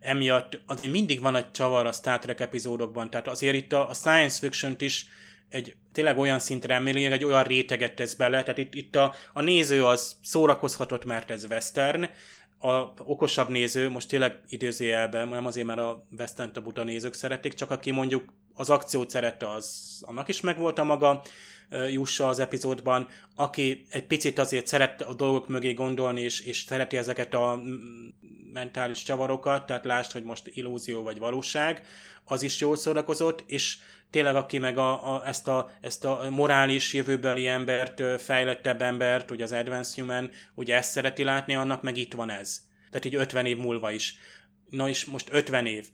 Emiatt azért mindig van egy csavar a Star Trek epizódokban, tehát azért itt a, a science fiction is egy tényleg olyan szintre emeli, egy olyan réteget tesz bele, tehát itt, itt a, a néző az szórakozhatott, mert ez western, a okosabb néző, most tényleg idézőjelben, nem azért, mert a Western a buta nézők szeretik, csak aki mondjuk az akciót szerette, az annak is megvolt a maga jussa az epizódban, aki egy picit azért szeret a dolgok mögé gondolni, és, és szereti ezeket a mentális csavarokat, tehát lásd, hogy most illúzió vagy valóság, az is jól szórakozott, és tényleg aki meg a, a, ezt, a, ezt a morális jövőbeli embert, fejlettebb embert, ugye az Advanced Human, ugye ezt szereti látni, annak meg itt van ez. Tehát így 50 év múlva is. Na és most 50 év.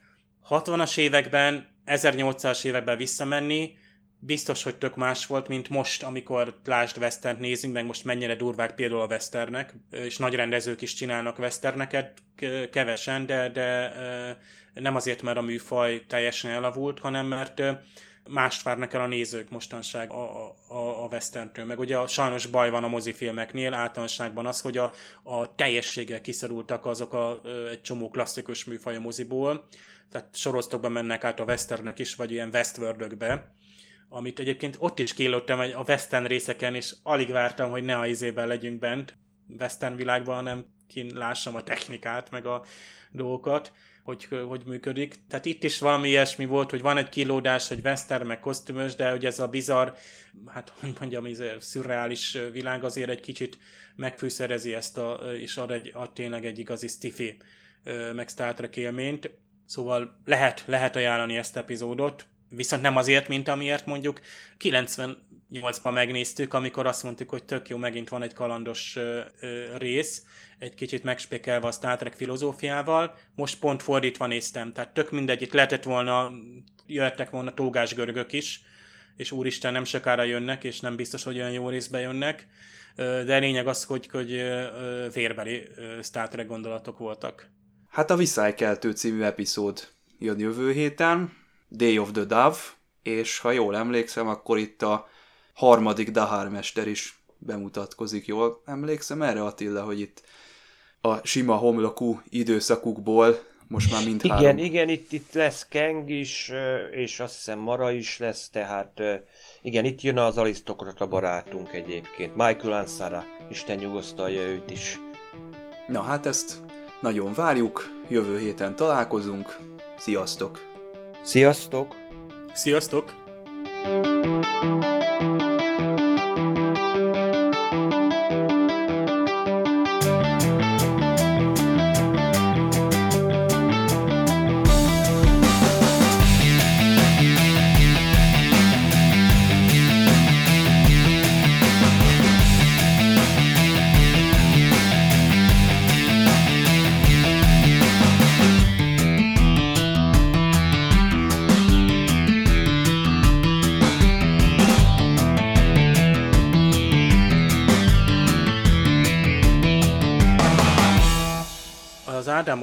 60-as években, 1800-as években visszamenni, biztos, hogy tök más volt, mint most, amikor lásd western nézünk, meg most mennyire durvák például a westernek, és nagy rendezők is csinálnak westerneket, kevesen, de, de nem azért, mert a műfaj teljesen elavult, hanem mert mást várnak el a nézők mostanság a, a, a westerntől. Meg ugye a, sajnos baj van a mozifilmeknél általánosságban az, hogy a, a teljességgel kiszorultak azok a, egy csomó klasszikus műfaj a moziból, tehát soroztokba mennek át a westernek is, vagy ilyen westworld amit egyébként ott is kélődtem a western részeken, és alig vártam, hogy ne a izében legyünk bent, western világban, hanem kin lássam a technikát, meg a dolgokat hogy, hogy működik. Tehát itt is valami ilyesmi volt, hogy van egy kilódás, hogy western, meg kosztümös, de hogy ez a bizarr, hát hogy mondjam, ez a szürreális világ azért egy kicsit megfűszerezi ezt, a, és ad, egy, ad tényleg egy igazi stifi meg Star Trek élményt. Szóval lehet, lehet ajánlani ezt epizódot, viszont nem azért, mint amiért mondjuk 98-ban megnéztük, amikor azt mondtuk, hogy tök jó, megint van egy kalandos rész, egy kicsit megspékelve a Star Trek filozófiával, most pont fordítva néztem, tehát tök mindegy, itt lehetett volna, jöttek volna tógásgörgök is, és úristen nem sokára jönnek, és nem biztos, hogy olyan jó részbe jönnek, de lényeg az, hogy, hogy vérbeli Star Trek gondolatok voltak. Hát a Viszálykeltő című epizód jön jövő héten, Day of the Dove, és ha jól emlékszem, akkor itt a harmadik Dahar mester is bemutatkozik. Jól emlékszem erre, Attila, hogy itt a sima homlokú időszakukból most már mindhárom. Igen, igen, itt, itt lesz Keng is, és azt hiszem Mara is lesz, tehát igen, itt jön az arisztokrata barátunk egyébként. Michael Ansara, Isten nyugosztalja őt is. Na hát ezt nagyon várjuk, jövő héten találkozunk. Sziasztok! Sziasztok! Sziasztok! az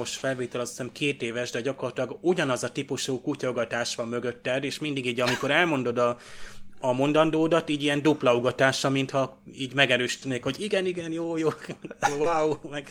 Ádámos felvétel azt hiszem két éves, de gyakorlatilag ugyanaz a típusú kutyogatás van mögötted, és mindig így, amikor elmondod a, a mondandódat, így ilyen dupla ugatása, mintha így megerősítenék, hogy igen, igen, jó, jó, (laughs) wow, meg